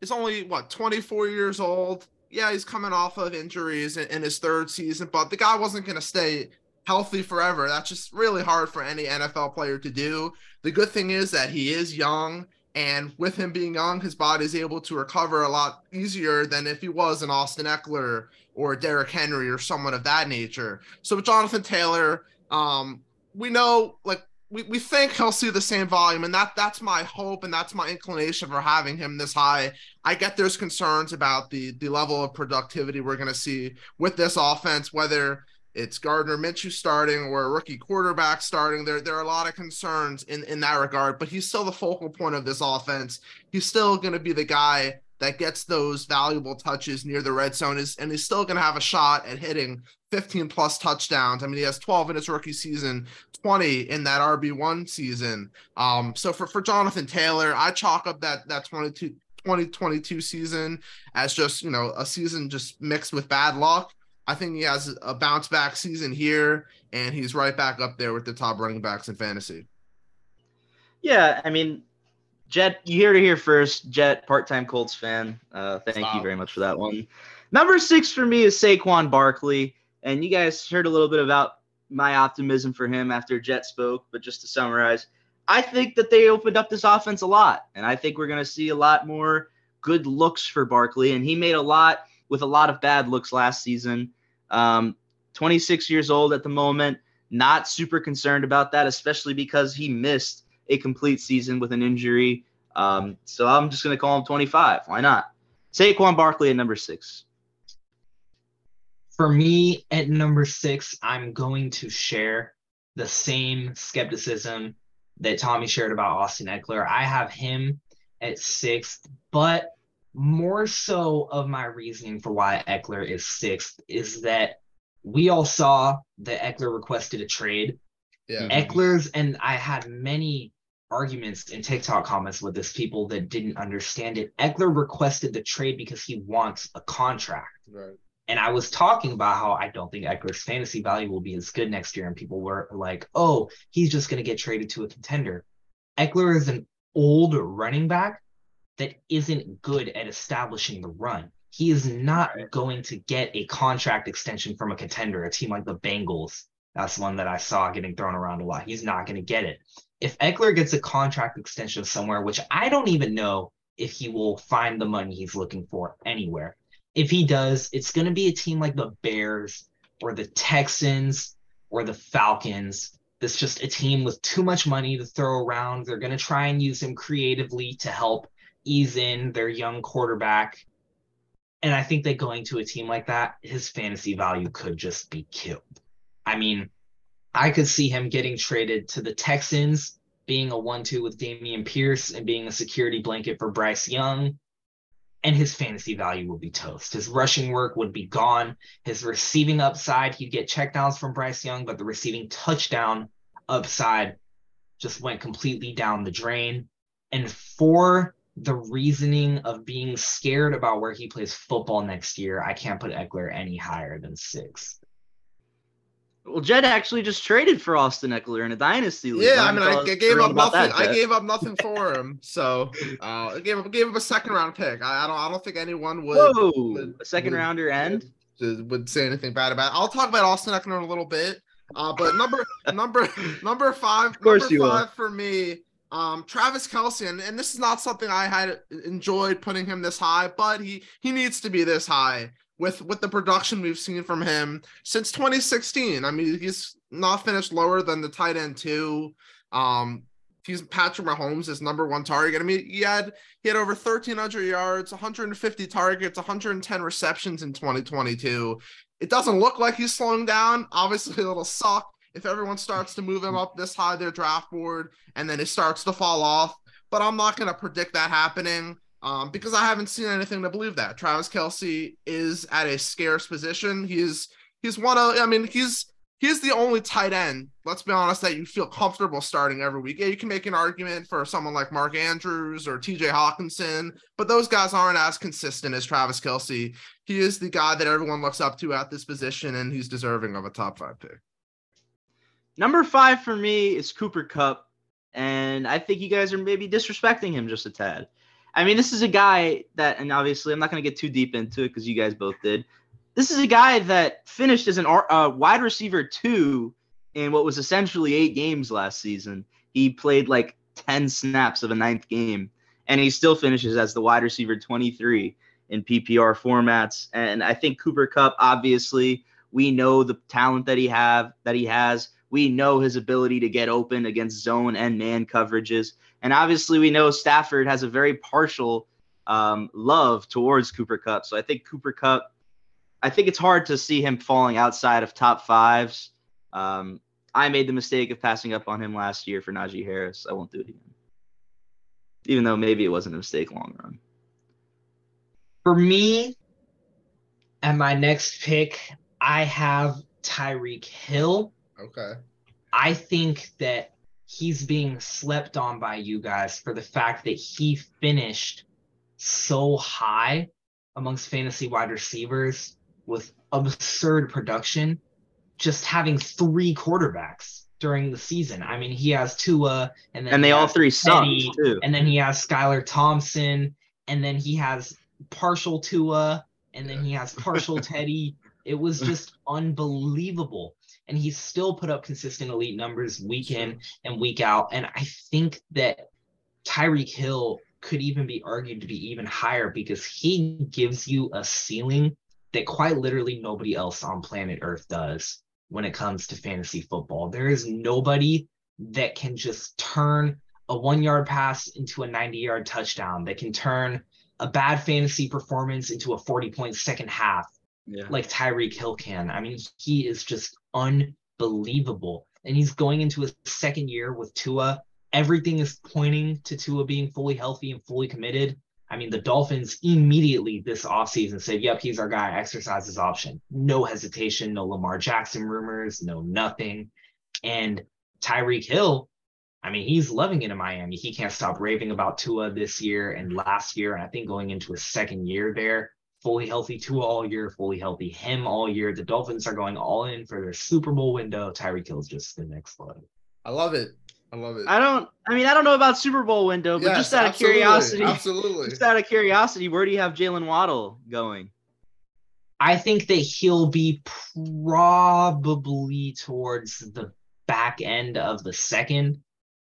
is only what 24 years old. Yeah, he's coming off of injuries in, in his third season, but the guy wasn't going to stay healthy forever. That's just really hard for any NFL player to do. The good thing is that he is young and with him being young, his body is able to recover a lot easier than if he was an Austin Ekeler or Derrick Henry or someone of that nature. So with Jonathan Taylor, um, we know like we, we think he'll see the same volume, and that that's my hope and that's my inclination for having him this high. I get there's concerns about the the level of productivity we're going to see with this offense, whether it's Gardner Minshew starting or a rookie quarterback starting. There there are a lot of concerns in in that regard, but he's still the focal point of this offense. He's still going to be the guy that gets those valuable touches near the red zone is and he's still going to have a shot at hitting 15 plus touchdowns. I mean, he has 12 in his rookie season, 20 in that RB1 season. Um, so for, for Jonathan Taylor, I chalk up that that 22 2022 season as just, you know, a season just mixed with bad luck. I think he has a bounce back season here and he's right back up there with the top running backs in fantasy. Yeah, I mean, Jett, you hear to here first. Jett, part-time Colts fan. Uh, thank Stop. you very much for that one. Number six for me is Saquon Barkley, and you guys heard a little bit about my optimism for him after Jett spoke. But just to summarize, I think that they opened up this offense a lot, and I think we're going to see a lot more good looks for Barkley. And he made a lot with a lot of bad looks last season. Um, 26 years old at the moment. Not super concerned about that, especially because he missed a complete season with an injury. Um, so I'm just going to call him 25. Why not? Saquon Barkley at number six. For me, at number six, I'm going to share the same skepticism that Tommy shared about Austin Ekeler. I have him at sixth, but more so of my reasoning for why Ekeler is sixth is that we all saw that Ekeler requested a trade. Yeah. Mm-hmm. Ekeler's, and I had many arguments in TikTok comments with this people that didn't understand it. Ekeler requested the trade because he wants a contract. Right. And I was talking about how I don't think Ekeler's fantasy value will be as good next year. And people were like, oh, he's just going to get traded to a contender. Ekeler is an old running back that isn't good at establishing the run. He is not going to get a contract extension from a contender, a team like the Bengals. That's one that I saw getting thrown around a lot. He's not going to get it if Ekeler gets a contract extension somewhere, which I don't even know if he will find the money he's looking for anywhere. If he does, it's going to be a team like the Bears or the Texans or the Falcons. That's just a team with too much money to throw around. They're going to try and use him creatively to help ease in their young quarterback. And I think that going to a team like that, his fantasy value could just be killed. I mean, I could see him getting traded to the Texans, being a one-two with Dameon Pierce and being a security blanket for Bryce Young. And his fantasy value would be toast. His rushing work would be gone. His receiving upside, he'd get checkdowns from Bryce Young, but the receiving touchdown upside just went completely down the drain. And for the reasoning of being scared about where he plays football next year, I can't put Ekeler any higher than six. Well, Jett actually just traded for Austin Ekeler in a dynasty league. Yeah, I mean, I, I gave up nothing. That, I gave up nothing for him, so uh, I gave him gave him a second round pick. I, I don't I don't think anyone would. Whoa, would, a second would, rounder end would say anything bad about. It. I'll talk about Austin Ekeler in a little bit. Uh, but number number number five, of course number you five will. for me. Um, Travis Kelce, and, and this is not something I had enjoyed putting him this high, but he he needs to be this high with with the production we've seen from him since 2016. I mean, he's not finished lower than the tight end two. Um, he's Patrick Mahomes' his number one target. I mean, he had he had over 1,300 yards, 150 targets, 110 receptions in 2022. It doesn't look like he's slowing down. Obviously, it'll suck if everyone starts to move him up this high their draft board and then it starts to fall off. But I'm not going to predict that happening um, because I haven't seen anything to believe that Travis Kelce is at a scarce position. He's he's one of I mean he's he's the only tight end. Let's be honest that you feel comfortable starting every week. Yeah, you can make an argument for someone like Mark Andrews or T.J. Hockenson, but those guys aren't as consistent as Travis Kelce. He is the guy that everyone looks up to at this position, and he's deserving of a top five pick. Number five for me is Cooper Kupp, and I think you guys are maybe disrespecting him just a tad. I mean, this is a guy that, and obviously, I'm not going to get too deep into it because you guys both did. This is a guy that finished as an uh, wide receiver two in what was essentially eight games last season. He played like 10 snaps of a ninth game, and he still finishes as the wide receiver 23 in PPR formats. And I think Cooper Kupp, obviously, we know the talent that he have that he has. We know his ability to get open against zone and man coverages. And obviously, we know Stafford has a very partial um, love towards Cooper Kupp. So I think Cooper Kupp, I think it's hard to see him falling outside of top fives. Um, I made the mistake of passing up on him last year for Najee Harris. I won't do it again. Even though maybe it wasn't a mistake long run. For me, at my next pick, I have Tyreek Hill. Okay. I think that he's being slept on by you guys for the fact that he finished so high amongst fantasy wide receivers with absurd production, just having three quarterbacks during the season. I mean, he has Tua, and then and they all three suck too. And then he has Skylar Thompson, and then he has partial Tua, and then he has partial Teddy. It was just unbelievable. And he still put up consistent elite numbers week in and week out. And I think that Tyreek Hill could even be argued to be even higher because he gives you a ceiling that quite literally nobody else on planet Earth does when it comes to fantasy football. There is nobody that can just turn a one yard pass into a 90 yard touchdown, that can turn a bad fantasy performance into a 40 point second half yeah. like Tyreek Hill can. I mean, he is just unbelievable. And he's going into his second year with Tua. Everything is pointing to Tua being fully healthy and fully committed. I mean, the Dolphins immediately this offseason said, yep, he's our guy, exercise his option. No hesitation, no Lamar Jackson rumors, no nothing. And Tyreek Hill, I mean, he's loving it in Miami. He can't stop raving about Tua this year and last year. And I think going into his second year there, fully healthy Tua all year, fully healthy him all year. The Dolphins are going all in for their Super Bowl window. Tyreek Hill's just the next level. I love it. I love it. I don't. I mean, I don't know about Super Bowl window, but yes, just out absolutely, of curiosity, absolutely. Just out of curiosity, where do you have Jalen Waddle going? I think that he'll be probably towards the back end of the second,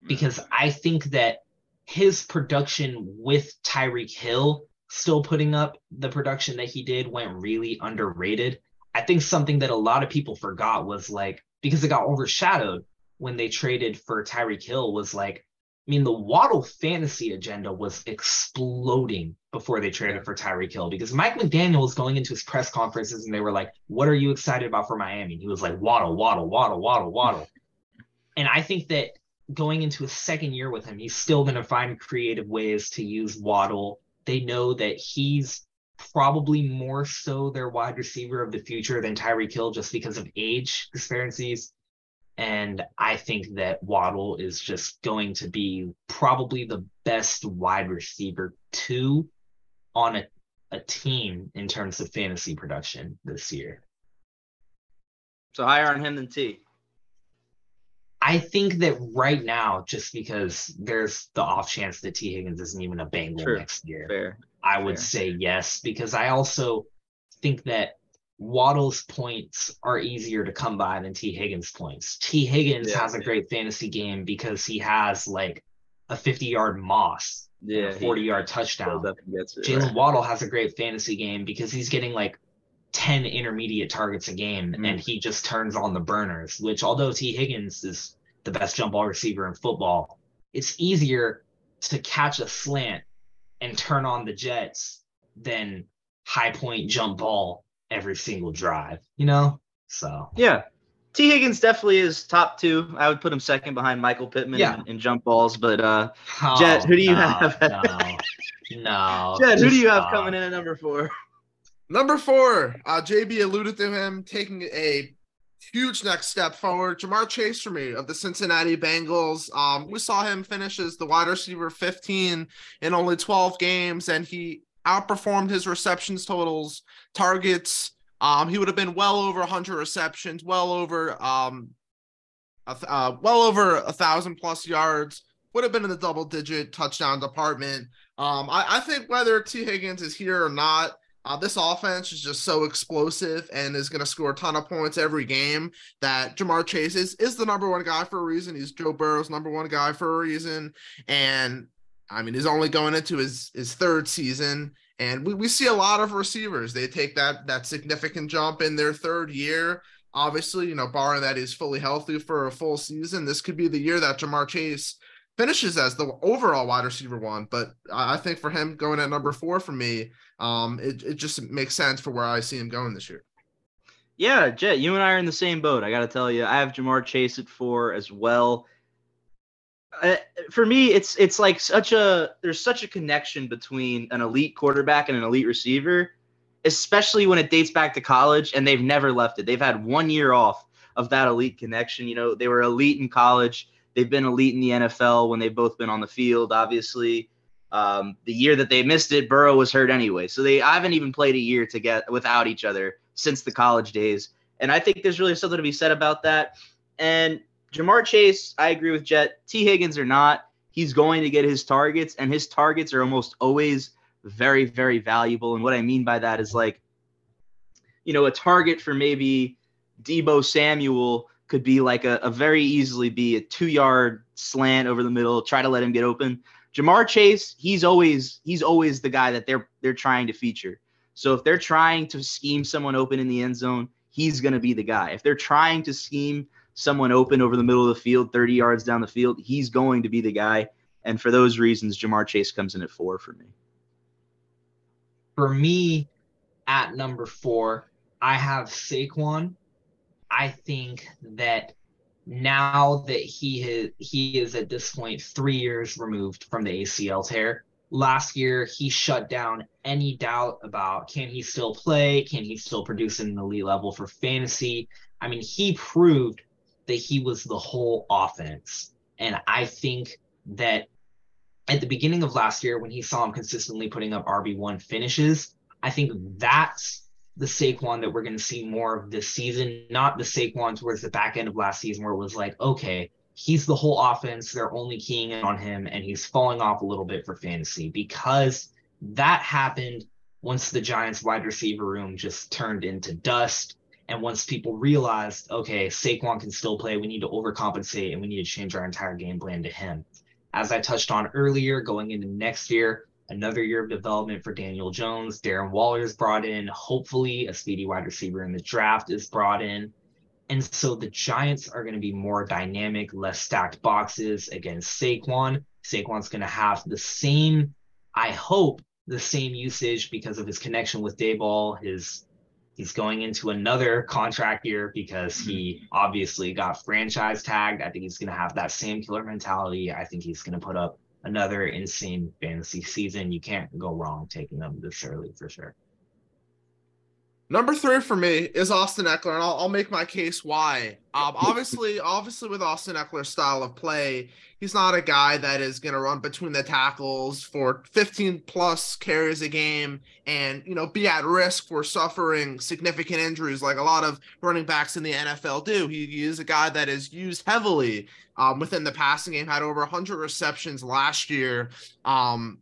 because mm. I think that his production with Tyreek Hill still putting up the production that he did went really underrated. I think something that a lot of people forgot was like because it got overshadowed when they traded for Tyreek Hill was like I mean the Waddle fantasy agenda was exploding before they traded for Tyreek Hill because Mike McDaniel was going into his press conferences and they were like, "What are you excited about for Miami?" And he was like, "Waddle, Waddle, Waddle, Waddle, Waddle." and I think that going into a second year with him, he's still going to find creative ways to use Waddle they know that he's probably more so their wide receiver of the future than Tyreek Hill just because of age disparities. And I think that Waddle is just going to be probably the best wide receiver two on a, a team in terms of fantasy production this year. So higher on him than Tee I think that right now, just because there's the off chance that Tee Higgins isn't even a Bengal True. next year, Fair. I would Fair. say yes, because I also think that Waddle's points are easier to come by than Tee Higgins' points. Tee Higgins yeah, has a great fantasy game because he has like a 50 yard moss, yeah, a 40 yard touchdown. Jalen right. Waddle has a great fantasy game because he's getting like 10 intermediate targets a game mm-hmm. and he just turns on the burners, which although Tee Higgins is the best jump ball receiver in football, it's easier to catch a slant and turn on the Jets than high point jump ball every single drive, you know? So, yeah. Tee Higgins definitely is top two. I would put him second behind Michael Pittman yeah. in, in jump balls. But uh, oh, Jett, who do you no, have? no, no. Jett, who do you have coming in at number four? Number four, uh, JB alluded to him taking a huge next step forward. Ja'Marr Chase for me of the Cincinnati Bengals. Um, we saw him finish as the wide receiver 15 in only 12 games, and he outperformed his receptions totals, targets. Um, he would have been well over 100 receptions, well over um, uh, well over a thousand plus yards. Would have been in the double digit touchdown department. Um, I, I think whether Tee Higgins is here or not, uh, this offense is just so explosive and is going to score a ton of points every game that Ja'Marr Chase is, is the number one guy for a reason. He's Joe Burrow's number one guy for a reason. And I mean, he's only going into his, his third season. And we, we see a lot of receivers. They take that that significant jump in their third year. obviously, you know, barring that he's fully healthy for a full season, this could be the year that Ja'Marr Chase finishes as the overall wide receiver one. But I think for him going at number four for me, um, it, it just makes sense for where I see him going this year. Yeah, Jett, you and I are in the same boat. I got to tell you, I have Ja'Marr Chase at four as well. Uh, for me, it's it's like such a there's such a connection between an elite quarterback and an elite receiver, especially when it dates back to college, and they've never left it. They've had one year off of that elite connection. You know, they were elite in college They've been elite in the NFL when they've both been on the field. Obviously, um, the year that they missed it, Burrow was hurt anyway. So they I haven't even played a year to get without each other since the college days. And I think there's really something to be said about that. And Ja'Marr Chase, I agree with Jett. Tee Higgins or not, he's going to get his targets, and his targets are almost always very, very valuable. And what I mean by that is like, you know, a target for maybe Deebo Samuel could be like a, a very easily be a two yard slant over the middle, try to let him get open. Ja'Marr Chase, he's always he's always the guy that they're they're trying to feature. So if they're trying to scheme someone open in the end zone, he's going to be the guy. If they're trying to scheme someone open over the middle of the field, 30 yards down the field, he's going to be the guy. And for those reasons, Ja'Marr Chase comes in at four for me. For me, at number four, I have Saquon I think that now that he has, he is at this point three years removed from the ACL tear. Last year, he shut down any doubt about can he still play? Can he still produce at an elite level for fantasy? I mean, he proved that he was the whole offense. And I think that at the beginning of last year, when he saw him consistently putting up RB1 finishes, I think that's the Saquon that we're going to see more of this season, not the Saquon towards the back end of last season where it was like, okay, he's the whole offense. They're only keying in on him and he's falling off a little bit for fantasy because that happened once the Giants wide receiver room just turned into dust. And once people realized, okay, Saquon can still play, we need to overcompensate and we need to change our entire game plan to him. As I touched on earlier, going into next year, another year of development for Daniel Jones. Darren Waller is brought in. Hopefully, a speedy wide receiver in the draft is brought in. And so the Giants are going to be more dynamic, less stacked boxes against Saquon. Saquon's going to have the same, I hope, the same usage because of his connection with Daboll. His he's going into another contract year because he obviously got franchise tagged. I think he's going to have that same killer mentality. I think he's going to put up another insane fantasy season. You can't go wrong taking them this early for sure. Number three for me is Austin Ekeler, and I'll, I'll make my case why. Um, obviously, obviously, with Austin Ekeler's style of play, he's not a guy that is going to run between the tackles for 15 plus carries a game and you know be at risk for suffering significant injuries like a lot of running backs in the NFL do. He, he is a guy that is used heavily um, within the passing game. Had over 100 receptions last year. Um,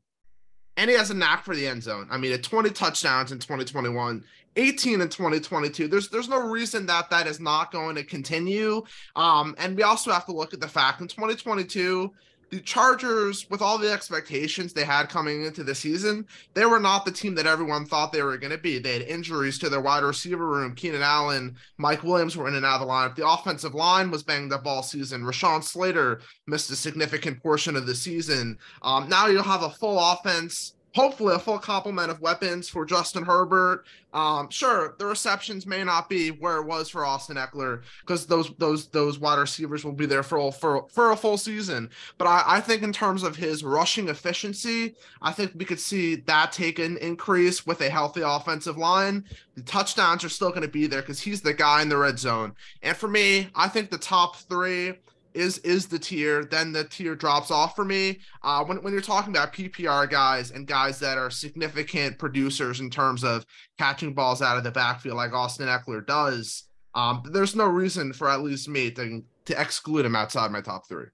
and he has a knack for the end zone. I mean, at 20 touchdowns in 2021, 18 in 2022. There's there's no reason that that is not going to continue. Um, and we also have to look at the fact in 2022, the Chargers, with all the expectations they had coming into the season, they were not the team that everyone thought they were going to be. They had injuries to their wide receiver room. Keenan Allen, Mike Williams were in and out of the lineup. The offensive line was banged up all season. Rashawn Slater missed a significant portion of the season. Um, now you'll have a full offense hopefully a full complement of weapons for Justin Herbert. Um, sure, the receptions may not be where it was for Austin Ekeler because those those those wide receivers will be there for for for a full season. But I, I think in terms of his rushing efficiency, I think we could see that take an increase with a healthy offensive line. The touchdowns are still going to be there because he's the guy in the red zone. And for me, I think the top three is is the tier. Then the tier drops off for me. Uh, when when you're talking about PPR guys and guys that are significant producers in terms of catching balls out of the backfield, like Austin Ekeler does, um, there's no reason for at least me to to exclude him outside my top three.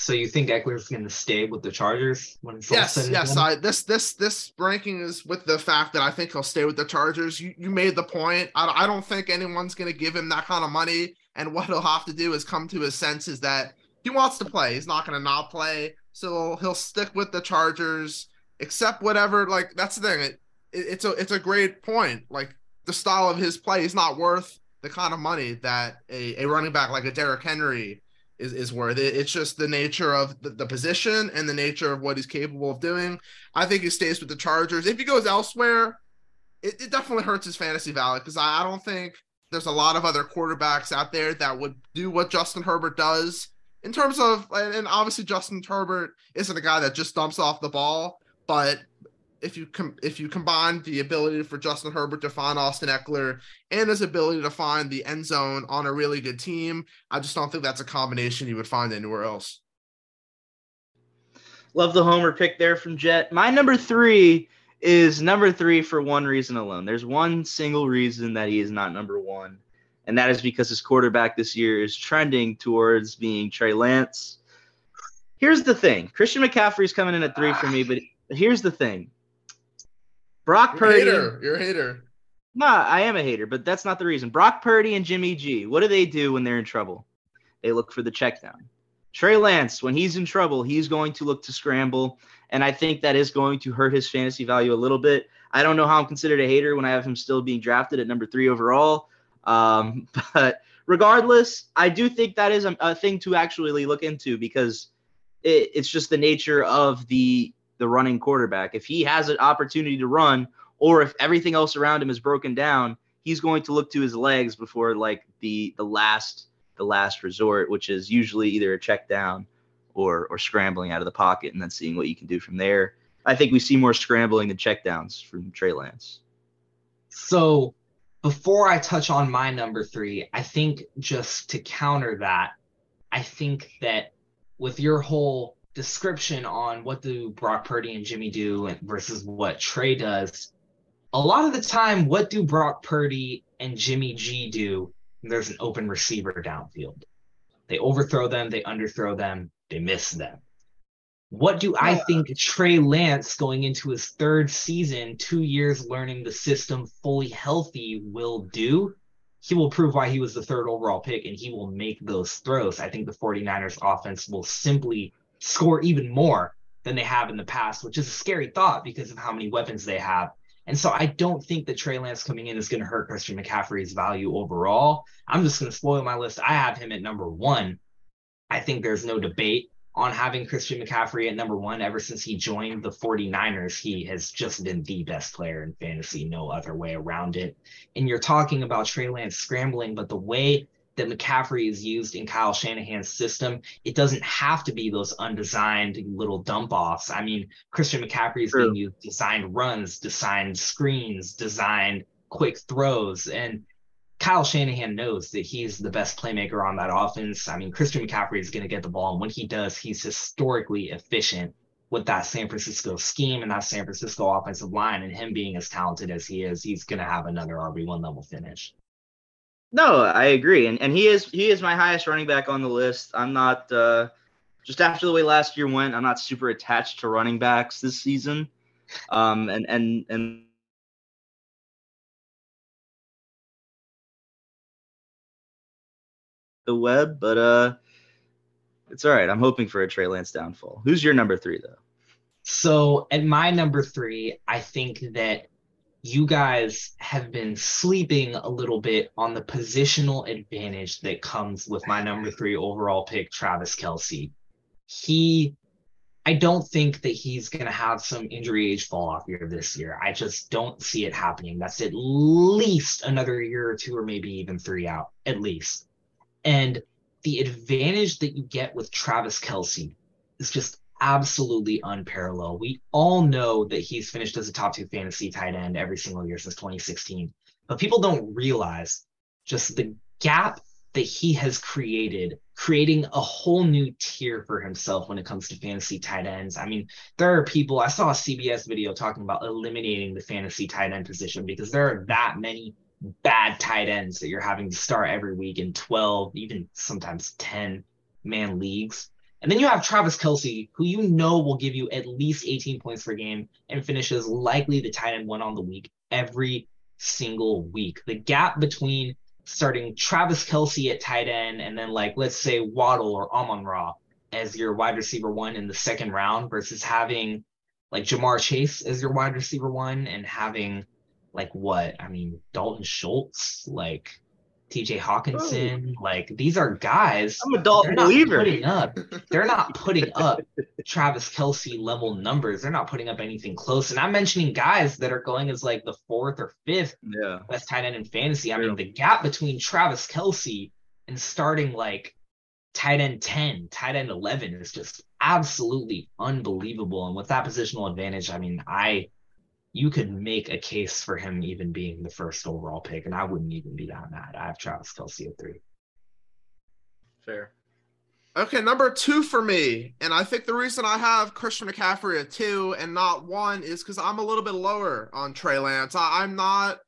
So you think Ekeler's going to stay with the Chargers when it's yes, yes. I, this this this ranking is with the fact that I think he'll stay with the Chargers. You you made the point. I, I don't think anyone's going to give him that kind of money. And what he'll have to do is come to his senses that he wants to play. He's not going to not play. So he'll stick with the Chargers, accept whatever. Like that's the thing. It, it, it's a it's a great point. Like the style of his play is not worth the kind of money that a, a running back like a Derrick Henry is, is worth. It, it's just the nature of the, the position and the nature of what he's capable of doing. I think he stays with the Chargers. If he goes elsewhere, it, it definitely hurts his fantasy value because I, I don't think there's a lot of other quarterbacks out there that would do what Justin Herbert does in terms of, and obviously Justin Herbert isn't a guy that just dumps off the ball, but if you com- if you combine the ability for Justin Herbert to find Austin Ekeler and his ability to find the end zone on a really good team, I just don't think that's a combination you would find anywhere else. Love the homer pick there from Jett. My number three is number three for one reason alone. There's one single reason that he is not number one, and that is because his quarterback this year is trending towards being Trey Lance. Here's the thing Christian McCaffrey's coming in at three for me, but here's the thing Brock You're Purdy. Hater. You're a hater. Nah, I am a hater, but that's not the reason. Brock Purdy and Jimmy G, what do they do when they're in trouble? They look for the check down. Trey Lance, when he's in trouble, he's going to look to scramble. And I think that is going to hurt his fantasy value a little bit. I don't know how I'm considered a hater when I have him still being drafted at number three overall. Um, but regardless, I do think that is a, a thing to actually look into because it, it's just the nature of the the running quarterback. If he has an opportunity to run, or if everything else around him is broken down, he's going to look to his legs before like the the last the last resort, which is usually either a check down or or scrambling out of the pocket and then seeing what you can do from there. I think we see more scrambling than check downs from Trey Lance. So before I touch on my number three, I think just to counter that, I think that with your whole description on what do Brock Purdy and Jimmy do versus what Trey does, a lot of the time, what do Brock Purdy and Jimmy G do? There's an open receiver downfield. They overthrow them, they underthrow them, they miss them. What do I think Trey Lance going into his third season, two years learning the system fully healthy, will do? He will prove why he was the third overall pick and he will make those throws. I think the 49ers offense will simply score even more than they have in the past, which is a scary thought because of how many weapons they have. And so I don't think that Trey Lance coming in is going to hurt Christian McCaffrey's value overall. I'm just going to spoil my list. I have him at number one. I think there's no debate on having Christian McCaffrey at number one. Ever since he joined the 49ers, he has just been the best player in fantasy, no other way around it. And you're talking about Trey Lance scrambling, but the way that McCaffrey is used in Kyle Shanahan's system, it doesn't have to be those undesigned little dump offs. I mean, Christian McCaffrey is being used designed runs, designed screens, designed quick throws. And Kyle Shanahan knows that he's the best playmaker on that offense. I mean, Christian McCaffrey is going to get the ball. And when he does, he's historically efficient with that San Francisco scheme and that San Francisco offensive line. And him being as talented as he is, he's going to have another RB1 level finish. No, I agree, and and he is he is my highest running back on the list. I'm not uh, just after the way last year went. I'm not super attached to running backs this season, um, and and and the web, but uh, it's all right. I'm hoping for a Trey Lance downfall. Who's your number three though? So at my number three, I think that you guys have been sleeping a little bit on the positional advantage that comes with my number three overall pick, Travis Kelce. He, I don't think that he's going to have some injury age fall off year this year. I just don't see it happening. That's at least another year or two, or maybe even three out, at least. And the advantage that you get with Travis Kelce is just absolutely unparalleled. We all know that he's finished as a top two fantasy tight end every single year since 2016, but people don't realize just the gap that he has created, creating a whole new tier for himself when it comes to fantasy tight ends. I mean, there are people, I saw a CBS video talking about eliminating the fantasy tight end position because there are that many bad tight ends that you're having to start every week in 12, even sometimes 10 man leagues. And then you have Travis Kelce, who you know will give you at least 18 points per game and finishes likely the tight end one on the week every single week. The gap between starting Travis Kelce at tight end and then, like, let's say Waddle or Amon Ra as your wide receiver one in the second round versus having like Ja'Marr Chase as your wide receiver one and having like what? I mean, Dalton Schultz, like TJ Hockenson. Oh. Like these are guys. I'm a Dalton believer. Putting up, they're not putting up Travis Kelce level numbers. They're not putting up anything close. And I'm mentioning guys that are going as like the fourth or fifth yeah. best tight end in fantasy. I mean, the gap between Travis Kelce and starting like tight end 10, tight end 11 is just absolutely unbelievable. And with that positional advantage, I mean, I you could make a case for him even being the first overall pick, and I wouldn't even be that mad. I have Travis Kelce at three. Fair. Okay, number two for me, and I think the reason I have Christian McCaffrey at two and not one is because I'm a little bit lower on Trey Lance. I, am not.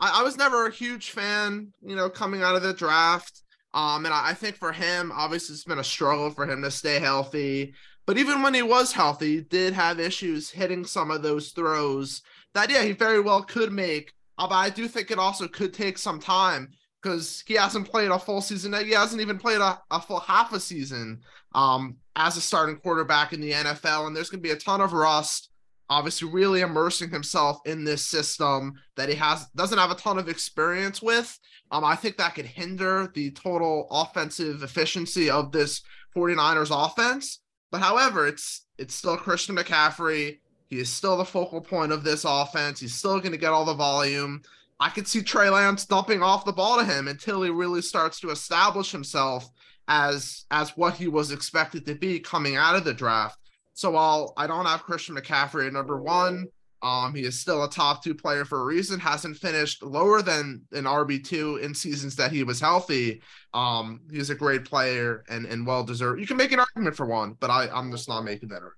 I, I, was never a huge fan, you know, coming out of the draft. Um, and I, I think for him, obviously, it's been a struggle for him to stay healthy. But even when he was healthy, he did have issues hitting some of those throws that, yeah, he very well could make. Uh, but I do think it also could take some time because he hasn't played a full season. He hasn't even played a, a full half a season um, as a starting quarterback in the NFL. And there's going to be a ton of rust. Obviously, really immersing himself in this system that he has doesn't have a ton of experience with. Um, I think that could hinder the total offensive efficiency of this 49ers offense. But however, it's it's still Christian McCaffrey. He is still the focal point of this offense. He's still going to get all the volume. I could see Trey Lance dumping off the ball to him until he really starts to establish himself as as what he was expected to be coming out of the draft. So while I don't have Christian McCaffrey at number one, um, he is still a top two player for a reason. Hasn't finished lower than an RB two in seasons that he was healthy. Um, he's a great player and and well deserved. You can make an argument for one, but I I'm just not making that argument.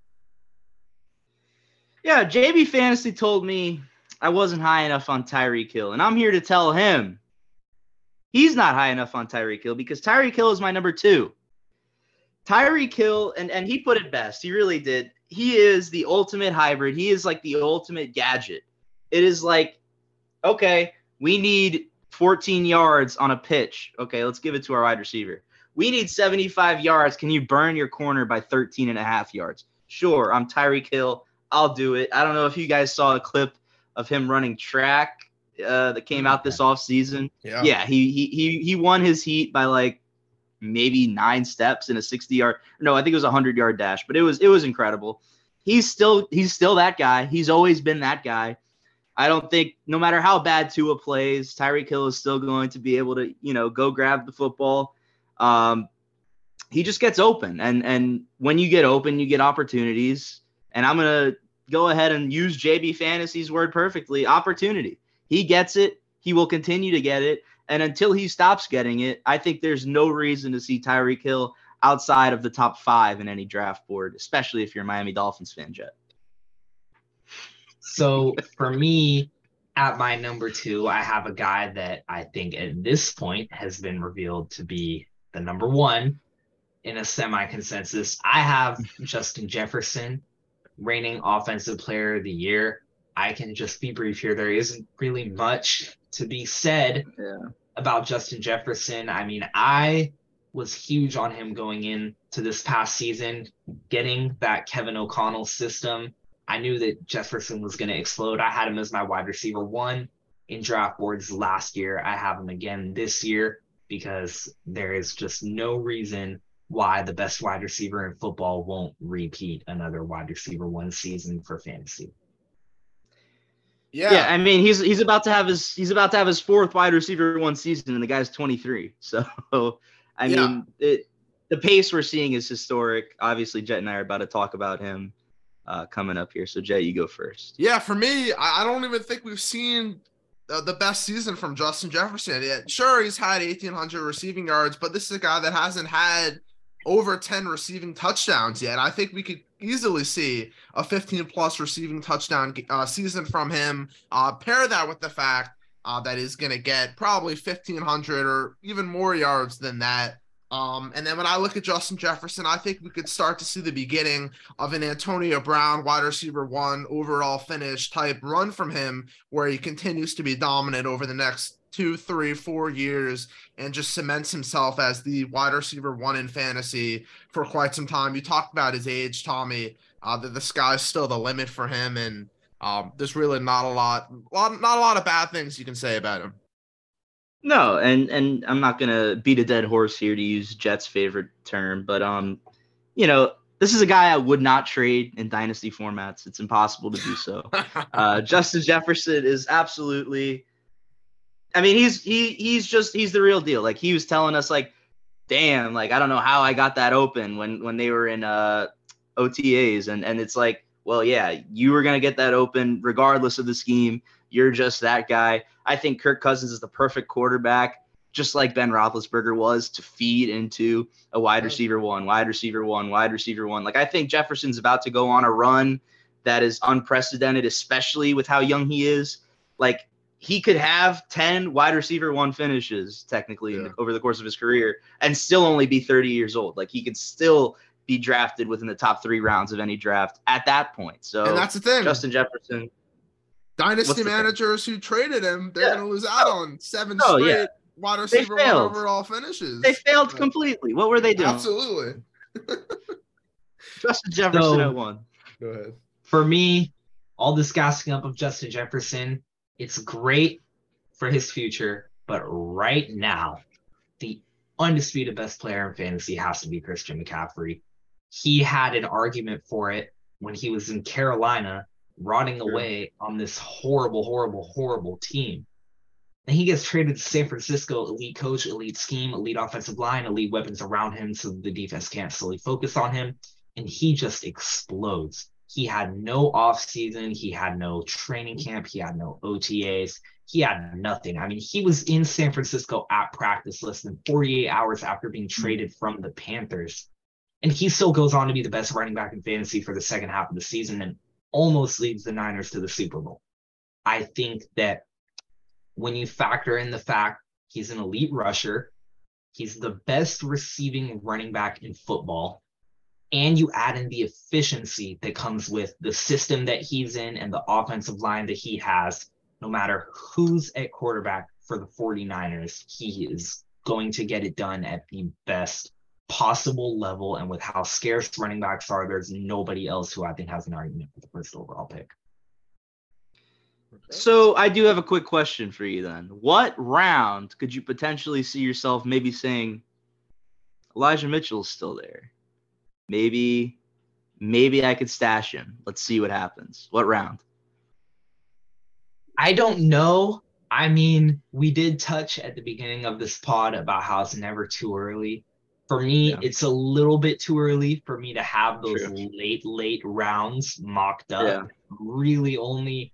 Yeah, JB Fantasy told me I wasn't high enough on Tyreek Hill, and I'm here to tell him he's not high enough on Tyreek Hill because Tyreek Hill is my number two. Tyreek Hill, and and he put it best. He really did he is the ultimate hybrid. He is like the ultimate gadget. It is like, okay, we need 14 yards on a pitch. Okay, let's give it to our wide receiver. We need 75 yards. Can you burn your corner by 13 and a half yards? Sure, I'm Tyreek Hill. I'll do it. I don't know if you guys saw a clip of him running track uh, that came out this off season. Yeah, yeah he, he he he won his heat by like maybe nine steps in a 60 yard no i think it was a 100 yard dash but it was it was incredible. He's still he's still that guy. He's always been that guy. I don't think no matter how bad tua plays tyreek hill is still going to be able to you know go grab the football. Um, he just gets open and and when you get open you get opportunities. And i'm gonna go ahead and use jb fantasy's word perfectly opportunity. He gets it. He will continue to get it and until he stops getting it, I think there's no reason to see Tyreek Hill outside of the top five in any draft board, especially if you're a Miami Dolphins fan, Jett. So for me, at my number two, I have a guy that I think at this point has been revealed to be the number one in a semi consensus. I have Justin Jefferson, reigning offensive player of the year. I can just be brief here. There isn't really much to be said yeah. about Justin Jefferson. I mean, I was huge on him going into this past season, getting that Kevin O'Connell system. I knew that Jefferson was going to explode. I had him as my wide receiver one in draft boards last year. I have him again this year because there is just no reason why the best wide receiver in football won't repeat another wide receiver one season for fantasy. Yeah. yeah, I mean he's he's about to have his he's about to have his fourth wide receiver one season, and the guy's 23. So, I yeah. mean, it the pace we're seeing is historic. Obviously, Jett and I are about to talk about him uh, coming up here. So, Jet, you go first. Yeah, for me, I don't even think we've seen uh, the best season from Justin Jefferson yet. Sure, he's had 1,800 receiving yards, but this is a guy that hasn't had over 10 receiving touchdowns yet. I think we could easily see a 15 plus receiving touchdown uh, season from him. Uh, pair that with the fact uh, that he's going to get probably 1,500 or even more yards than that. Um, and then when I look at Justin Jefferson, I think we could start to see the beginning of an Antonio Brown wide receiver one overall finish type run from him, where he continues to be dominant over the next two, three, four years and just cements himself as the wide receiver one in fantasy for quite some time. You talked about his age, Tommy. Uh, that the sky's still the limit for him, and um, there's really not a lot, lot, not a lot of bad things you can say about him. No, and and I'm not gonna beat a dead horse here to use Jett's favorite term, but um, you know, this is a guy I would not trade in dynasty formats. It's impossible to do so. Uh, Justin Jefferson is absolutely. I mean, he's he he's just he's the real deal. Like he was telling us, like, damn, like I don't know how I got that open when when they were in uh OTAs, and and it's like, well, yeah, you were gonna get that open regardless of the scheme. You're just that guy. I think Kirk Cousins is the perfect quarterback just like Ben Roethlisberger was, to feed into a wide receiver one, wide receiver one, wide receiver one. Like I think Jefferson's about to go on a run that is unprecedented, especially with how young he is. Like he could have 10 wide receiver one finishes technically yeah. over the course of his career and still only be 30 years old. Like he could still be drafted within the top three rounds of any draft at that point. So and that's the thing. Justin Jefferson. Dynasty managers thing? who traded him, they're yeah. gonna lose out on seven oh, straight yeah wide receiver one overall finishes. They failed completely. What were they doing? Absolutely. Justin Jefferson so, at one. Go ahead. For me, all this gassing up of Justin Jefferson, it's great for his future, but right now, the undisputed best player in fantasy has to be Christian McCaffrey. He had an argument for it when he was in Carolina, rotting sure. away on this horrible, horrible, horrible team. And he gets traded to San Francisco, elite coach, elite scheme, elite offensive line, elite weapons around him so the defense can't solely focus on him. And he just explodes. He had no offseason, he had no training camp, he had no OTAs, he had nothing. I mean, he was in San Francisco at practice less than 48 hours after being hmm. traded from the Panthers. And he still goes on to be the best running back in fantasy for the second half of the season and almost leads the Niners to the Super Bowl. I think that when you factor in the fact he's an elite rusher, he's the best receiving running back in football, and you add in the efficiency that comes with the system that he's in and the offensive line that he has, no matter who's at quarterback for the 49ers, he is going to get it done at the best possible level. And with how scarce running backs are, there's nobody else who I think has an argument for the first overall pick. So I do have a quick question for you then. What round could you potentially see yourself maybe saying Elijah Mitchell's still there? Maybe maybe I could stash him. Let's see what happens. What round? I don't know. I mean, we did touch at the beginning of this pod about how it's never too early. For me, yeah. it's a little bit too early for me to have those True. late, late rounds mocked up. Yeah. Really only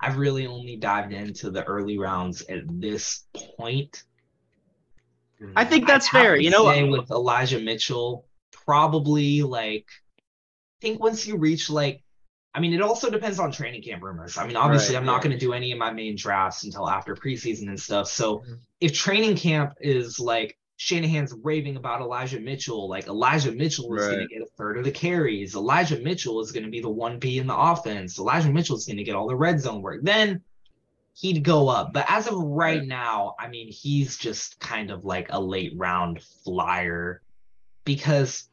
I've really only dived into the early rounds at this point. I think that's fair. You know, with Elijah Mitchell, probably like I think once you reach like I mean, it also depends on training camp rumors. I mean, obviously, right, I'm not going to do any of my main drafts until after preseason and stuff. So, mm-hmm. if training camp is like Shanahan's raving about Elijah Mitchell. Like Elijah Mitchell is right. going to get a third of the carries. Elijah Mitchell is going to be the one B in the offense. Elijah Mitchell is going to get all the red zone work. Then he'd go up. But as of right now, I mean, he's just kind of like a late round flyer because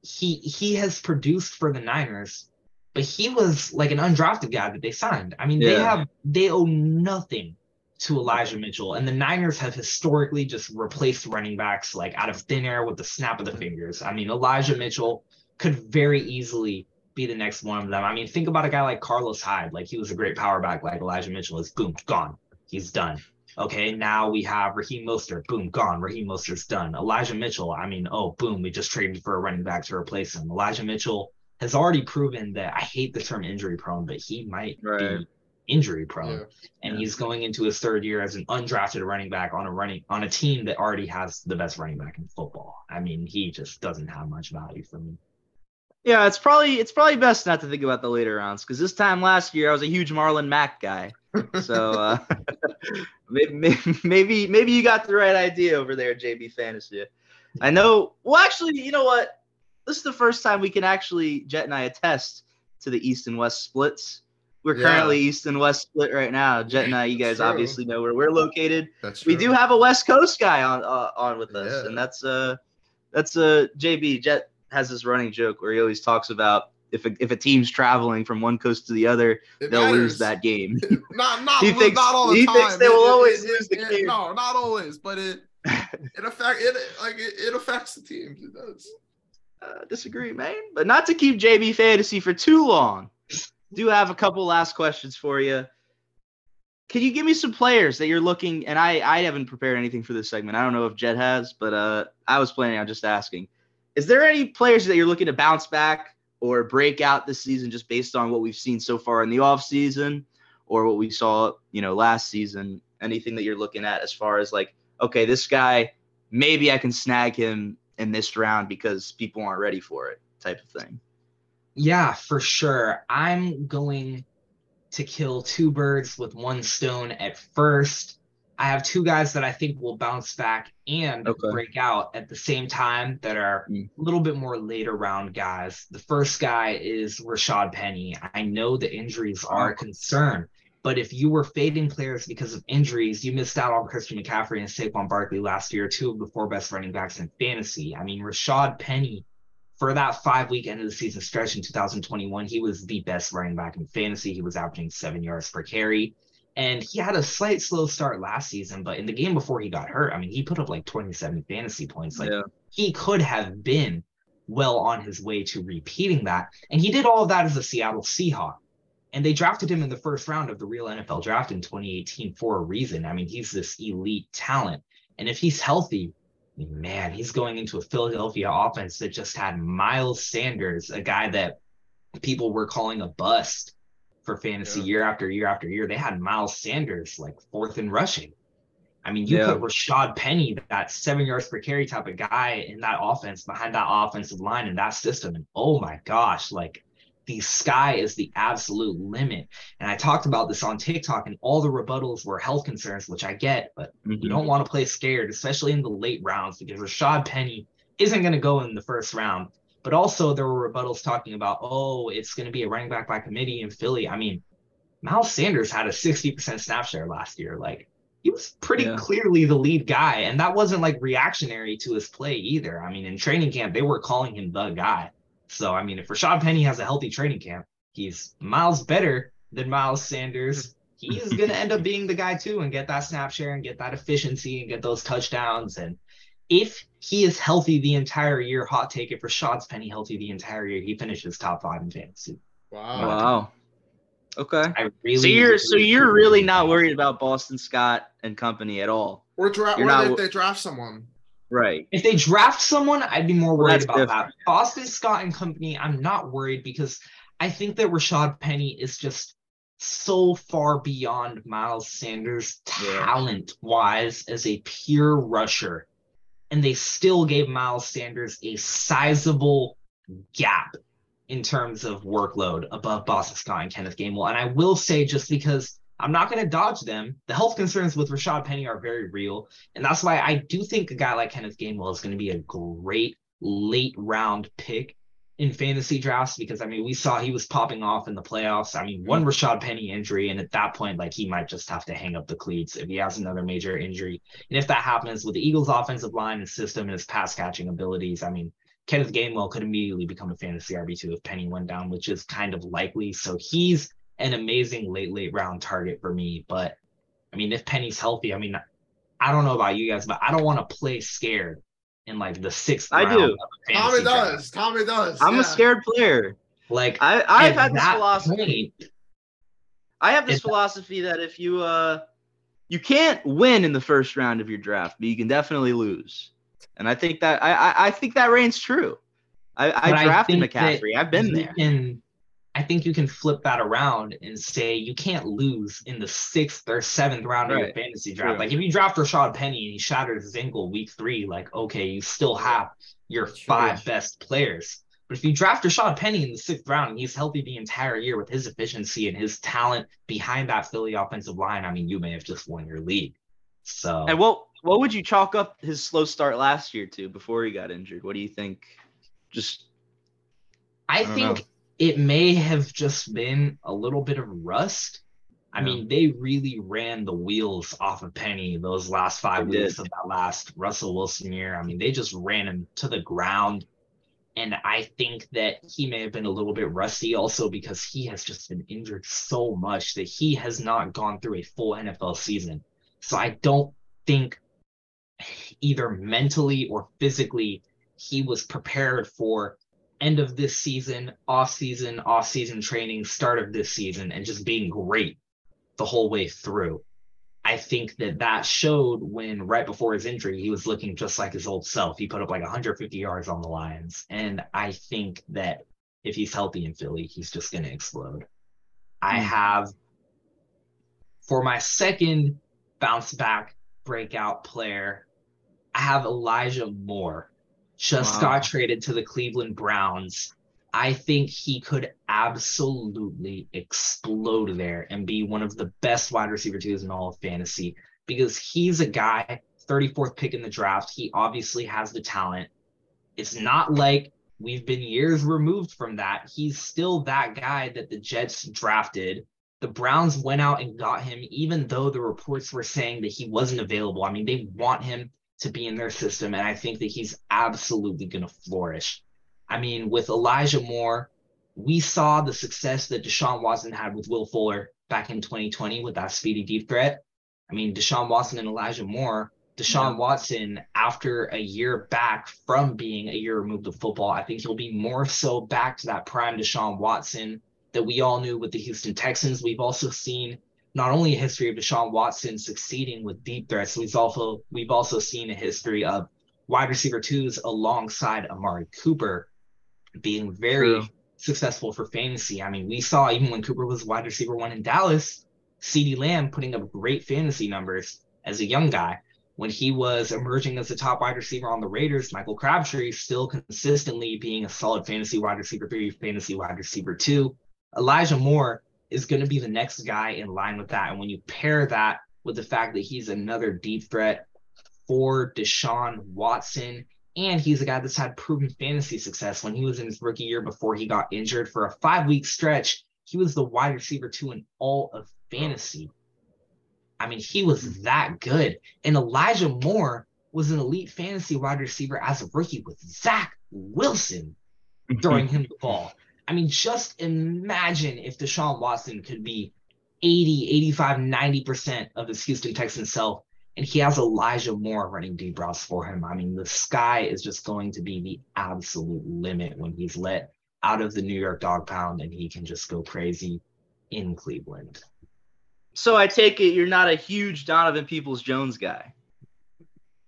he he has produced for the Niners, but he was like an undrafted guy that they signed. I mean, yeah. they have they owe nothing to Elijah Mitchell. And the Niners have historically just replaced running backs like out of thin air with the snap of the fingers. I mean, Elijah Mitchell could very easily be the next one of them. I mean, think about a guy like Carlos Hyde. Like he was a great power back, like Elijah Mitchell is boom, gone. He's done. Okay, now we have Raheem Mostert. Boom, gone. Raheem Mostert's done. Elijah Mitchell. I mean, oh, boom, we just traded for a running back to replace him. Elijah Mitchell has already proven that I hate the term injury prone, but he might right. be injury prone, yeah. and yeah. he's going into his third year as an undrafted running back on a running on a team that already has the best running back in football. I mean, he just doesn't have much value for me. Yeah, it's probably it's probably best not to think about the later rounds because this time last year I was a huge Marlon Mack guy. So uh, maybe, maybe maybe you got the right idea over there, JB Fantasy. I know. Well, actually, you know what? This is the first time we can actually Jett and I attest to the East and West splits. We're yeah. currently East and West split right now. Jett and I, you guys obviously know where we're located. That's true. We do have a West Coast guy on uh, on with us, yeah. and that's uh that's uh JB. Jett has this running joke where he always talks about if a, if a team's traveling from one coast to the other, It they'll lose that game. Not not, He thinks- not all the he time. thinks they will always lose the it- game. No, not always, but it it affect it like it, it affects the team. It does. uh, disagree, man. But not to keep JB fantasy for too long. Do have a couple last questions for you. Can you give me some players that you're looking? And I I haven't prepared anything for this segment. I don't know if Jett has, but uh, I was planning on just asking. Is there any players that you're looking to bounce back or break out this season just based on what we've seen so far in the offseason or what we saw, you know, last season? Anything that you're looking at as far as like, okay, this guy, maybe I can snag him in this round because people aren't ready for it, type of thing. Yeah, for sure. I'm going to kill two birds with one stone at first. I have two guys that I think will bounce back and Okay. break out at the same time that are Mm. a little bit more later round guys. The first guy is Rashaad Penny. I know the injuries are a concern, but if you were fading players because of injuries, you missed out on Christian McCaffrey and Saquon Barkley last year, two of the four best running backs in fantasy. I mean, Rashaad Penny for that five week end of the season stretch in 2021, he was the best running back in fantasy. He was averaging seven yards per carry. And he had a slight slow start last season, but in the game before he got hurt, I mean, he put up like 27 fantasy points. Like yeah. he could have been well on his way to repeating that. And he did all of that as a Seattle Seahawk. And they drafted him in the first round of the real NFL draft in 2018 for a reason. I mean, he's this elite talent. And if he's healthy, man, he's going into a Philadelphia offense that just had Miles Sanders, a guy that people were calling a bust for fantasy Yeah. year after year after year. They had Miles Sanders like fourth in rushing. I mean, you Yeah. put Rashaad Penny, that seven yards per carry type of guy in that offense behind that offensive line in that system. And oh my gosh, like the sky is the absolute limit. And I talked about this on TikTok, and all the rebuttals were health concerns, which I get, but you Mhm. don't want to play scared, especially in the late rounds, because Rashaad Penny isn't going to go in the first round. But also, there were rebuttals talking about, oh, it's going to be a running back by committee in Philly. I mean, Miles Sanders had a 60% snap share last year. Like, he was pretty Yeah. clearly the lead guy. And that wasn't like reactionary to his play either. I mean, in training camp, they were calling him the guy. So, I mean, if Rashaad Penny has a healthy training camp, he's miles better than Miles Sanders. He's going to end up being the guy too and get that snap share and get that efficiency and get those touchdowns. And if he is healthy the entire year, hot take, if Rashaad's Penny healthy the entire year, he finishes top five in fantasy. Wow. Wow. Okay. I really. So you're so really you're really not worried about Boston Scott and company at all, Or draft. You're Or not- if they draft someone. right? If they draft someone, I'd be more worried that's about that. Boston Scott and company, I'm not worried because I think that Rashaad Penny is just so far beyond Miles Sanders talent wise as a pure rusher. And they still gave Miles Sanders a sizable gap in terms of workload above Boston Scott and Kenneth Gainwell. And I will say, just because I'm not going to dodge them, the health concerns with Rashaad Penny are very real. And that's why I do think a guy like Kenneth Gainwell is going to be a great late round pick in fantasy drafts because I mean we saw he was popping off in the playoffs. I mean one mm-hmm. Rashaad Penny injury and at that point like he might just have to hang up the cleats if he has another major injury. And if that happens with the Eagles offensive line and system and his pass catching abilities, I mean Kenneth Gainwell could immediately become a fantasy RB2 if Penny went down, which is kind of likely. So he's an amazing late late round target for me, but I mean if Penny's healthy, I mean I don't know about you guys, but I don't want to play scared in like the sixth. I round do. of a Tommy fantasy draft. does. Tommy does. I'm yeah. a scared player. Like I I've had this that philosophy. point, I have this philosophy that if you uh you can't win in the first round of your draft, but you can definitely lose. And I think that I I, I think that reigns true. I, I drafted think that McCaffrey. I've been you there. Can, I think you can flip that around and say you can't lose in the sixth or seventh round of your fantasy draft. True. Like if you draft Rashaad Penny and he shatters his ankle week three, like okay, you still have your True. five best players. But if you draft Rashaad Penny in the sixth round and he's healthy the entire year with his efficiency and his talent behind that Philly offensive line, I mean, you may have just won your league. So And what what would you chalk up his slow start last year to before he got injured? What do you think? Just I, I think know. It may have just been a little bit of rust. I Yeah. mean, they really ran the wheels off of Penny those last five They weeks did. of that last Russell Wilson year. I mean, they just ran him to the ground. And I think that he may have been a little bit rusty also because he has just been injured so much that he has not gone through a full NFL season. So I don't think either mentally or physically he was prepared for end of this season, off season, off season training, start of this season, and just being great the whole way through. I think that that showed when right before his injury, he was looking just like his old self. He put up like 150 yards on the Lions. And I think that if he's healthy in Philly, he's just going to explode. I hmm. have, for my second bounce back breakout player, I have Elijah Moore. Just wow. got traded to the Cleveland Browns. I think he could absolutely explode there and be one of the best wide receiver twos in all of fantasy because he's a guy, 34th pick in the draft. He obviously has the talent. It's not like we've been years removed from that. He's still that guy that the Jets drafted. The Browns went out and got him, even though the reports were saying that he wasn't available. I mean, they want him to be in their system, and I think that he's absolutely going to flourish. I mean, with Elijah Moore, we saw the success that Deshaun Watson had with Will Fuller back in 2020 with that speedy deep threat. I mean, Deshaun Watson and Elijah Moore. Deshaun yeah. Watson, after a year back from being a year removed of football, I think he'll be more so back to that prime Deshaun Watson that we all knew with the Houston Texans. We've also seen not only a history of Deshaun Watson succeeding with deep threats, we've also we've also seen a history of wide receiver twos alongside Amari Cooper being very True. successful for fantasy. I mean, we saw even when Cooper was wide receiver one in Dallas, CeeDee Lamb putting up great fantasy numbers as a young guy. When he was emerging as the top wide receiver on the Raiders, Michael Crabtree still consistently being a solid fantasy wide receiver three, fantasy wide receiver two. Elijah Moore is going to be the next guy in line with that. And when you pair that with the fact that he's another deep threat for Deshaun Watson, and he's a guy that's had proven fantasy success when he was in his rookie year before he got injured for a five week stretch. He was the wide receiver two in all of fantasy. I mean, he was that good. And Elijah Moore was an elite fantasy wide receiver as a rookie with Zach Wilson throwing him the ball. I mean, just imagine if Deshaun Watson could be 80, 85, 90% of his Houston Texans self and he has Elijah Moore running deep routes for him. I mean, the sky is just going to be the absolute limit when he's let out of the New York dog pound and he can just go crazy in Cleveland. So I take it you're not a huge Donovan Peoples Jones guy.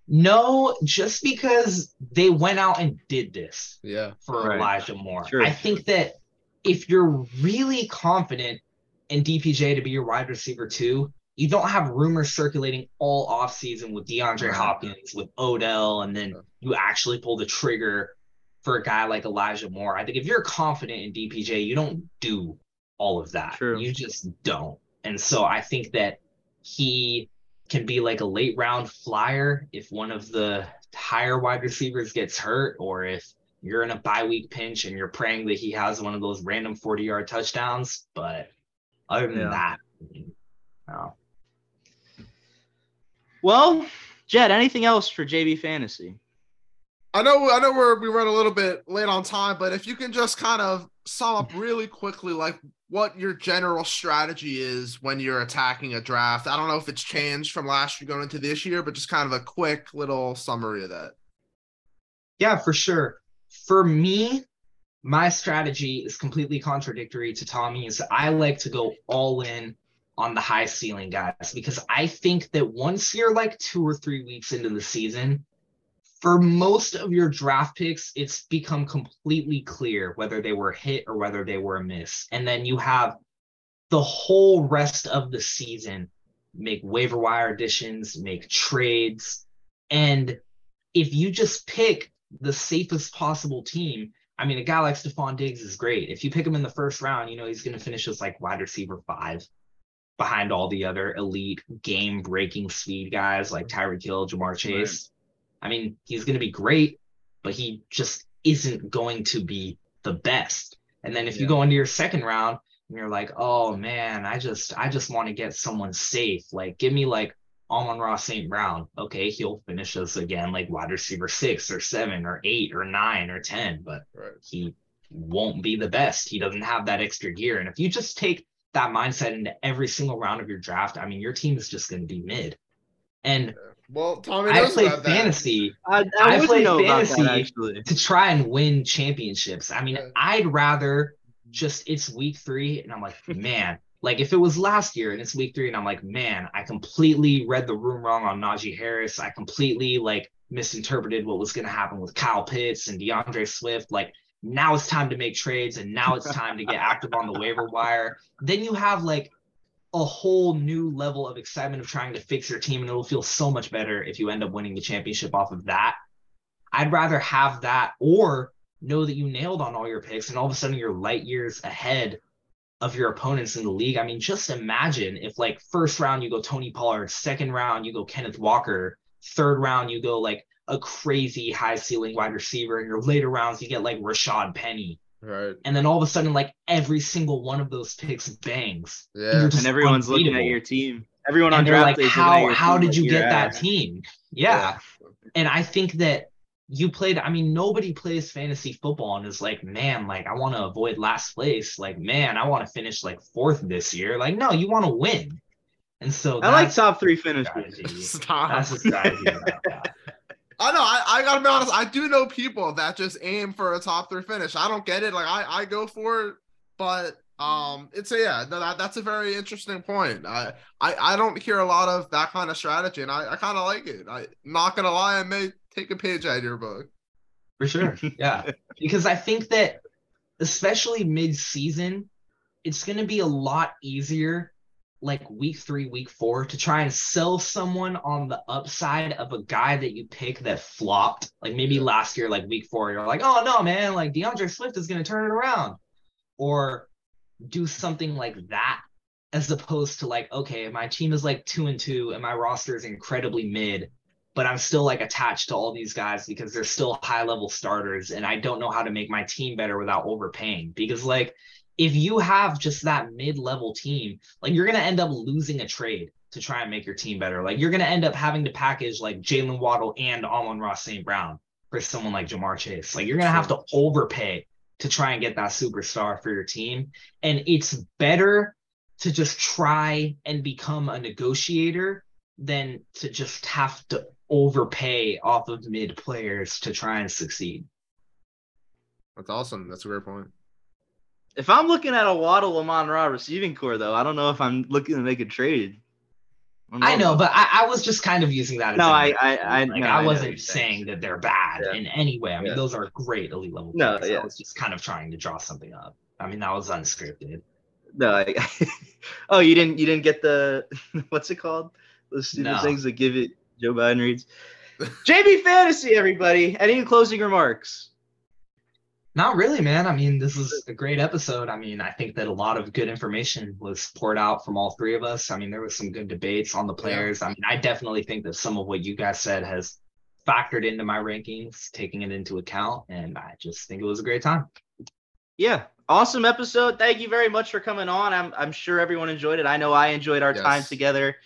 No, just because they went out and did this yeah, for right. Elijah Moore. Sure. I think that if you're really confident in DPJ to be your wide receiver too, you don't have rumors circulating all offseason with DeAndre Hopkins, with Odell, and then you actually pull the trigger for a guy like Elijah Moore. I think if you're confident in DPJ, you don't do all of that. True. You just don't. And so I think that he can be like a late round flyer if one of the higher wide receivers gets hurt or if you're in a bye week pinch and you're praying that he has one of those random 40 yard touchdowns. But other than yeah. that, no. Well, Jett, anything else for JB Fantasy? I know I know we're we run a little bit late on time, but if you can just kind of sum up really quickly like what your general strategy is when you're attacking a draft. I don't know if it's changed from last year going into this year, but just kind of a quick little summary of that. Yeah, for sure. For me, my strategy is completely contradictory to Tommy's. I like to go all in on the high ceiling guys because I think that once you're like two or three weeks into the season, for most of your draft picks, it's become completely clear whether they were hit or whether they were a miss. And then you have the whole rest of the season make waiver wire additions, make trades. And if you just pick the safest possible team, I mean, a guy like Stefon Diggs is great. If you pick him in the first round, you know, he's going to finish as like wide receiver five behind all the other elite game breaking speed guys like Tyreek Hill, Ja'Marr Chase. Right. I mean, he's going to be great, but he just isn't going to be the best. And then if yeah. you go into your second round and you're like, oh man, I just I just want to get someone safe. Like give me like Amon-Ra St. Brown, okay, he'll finish us again like wide receiver six or seven or eight or nine or 10, but Right. he won't be the best. He doesn't have that extra gear. And if you just take that mindset into every single round of your draft, I mean, your team is just going to be mid. And Well, Tommy I knows play about that. fantasy I, I I, would play know about fantasy. that actually. to try and win championships. I mean, Yeah. I'd rather just it's week three and I'm like, man, like if it was last year and it's week three and I'm like, man, I completely read the room wrong on Najee Harris. I completely like misinterpreted what was going to happen with Kyle Pitts and D'Andre Swift. Like now it's time to make trades and now it's time to get active on the waiver wire. Then you have like a whole new level of excitement of trying to fix your team and it'll feel so much better if you end up winning the championship off of that. I'd rather have that or know that you nailed on all your picks and all of a sudden you're light years ahead of your opponents in the league. I mean, just imagine if like first round you go Tony Pollard, second round you go Kenneth Walker, third round you go like a crazy high ceiling wide receiver, and your later rounds you get like Rashaad Penny. Right. And then all of a sudden, like every single one of those picks bangs. Yeah. you're And everyone's looking at your team. Everyone on and they're draft like, day is looking at how your how did you you're get that ass. team? yeah. And I think that you played, I mean, nobody plays fantasy football and is like, man, like I want to avoid last place. Like, man, I want to finish like fourth this year. Like, no, you want to win. And so I like top three finishes. Stop. That's the strategy about that. I know. I, I gotta be honest. I do know people that just aim for a top three finish. I don't get it. Like I, I go for it, but um, it's a yeah. no, That that's a very interesting point. I I, I don't hear a lot of that kind of strategy, and I, I kind of like it. I not gonna lie, I may take a page out of your book. For sure. Yeah. because I think that especially mid-season, it's going to be a lot easier like week 3, week 4 to try and sell someone on the upside of a guy that you pick that flopped. Like maybe last year like week 4 you're like, "Oh no, man, like D'Andre Swift is going to turn it around." Or do something like that as opposed to like, okay, my team is like 2 and 2 and my roster is incredibly mid but I'm still like attached to all these guys because they're still high level starters and I don't know how to make my team better without overpaying because like if you have just that mid-level team like you're going to end up losing a trade to try and make your team better like you're going to end up having to package like Jaylen Waddle and Amon-Ra St. Brown for someone like Ja'Marr Chase like you're going to have to overpay to try and get that superstar for your team and it's better to just try and become a negotiator than to just have to overpay off of mid players to try and succeed. That's awesome. That's a great point. If I'm looking at a Waddle Amon Ra receiving corps, though, I don't know if I'm looking to make a trade. I know, but I, I was just kind of using that as No, I- I- I- like no, I, wasn't saying. saying that they're bad Yeah. in any way. I mean, Yeah. those are great elite level No, players. yeah. I was just kind of trying to draw something up. I mean, that was unscripted. no. I, oh, you didn't. You didn't get the what's it called? Those stupid No. things that give it Joe Biden reads. JB Fantasy, everybody. Any closing remarks? Not really, man. I mean, this is a great episode. I mean, I think that a lot of good information was poured out from all three of us. I mean, there was some good debates on the players. I mean, I definitely think that some of what you guys said has factored into my rankings, taking it into account, and I just think it was a great time. Yeah, awesome episode. Thank you very much for coming on. I'm I'm sure everyone enjoyed it. I know I enjoyed our Yes. time together.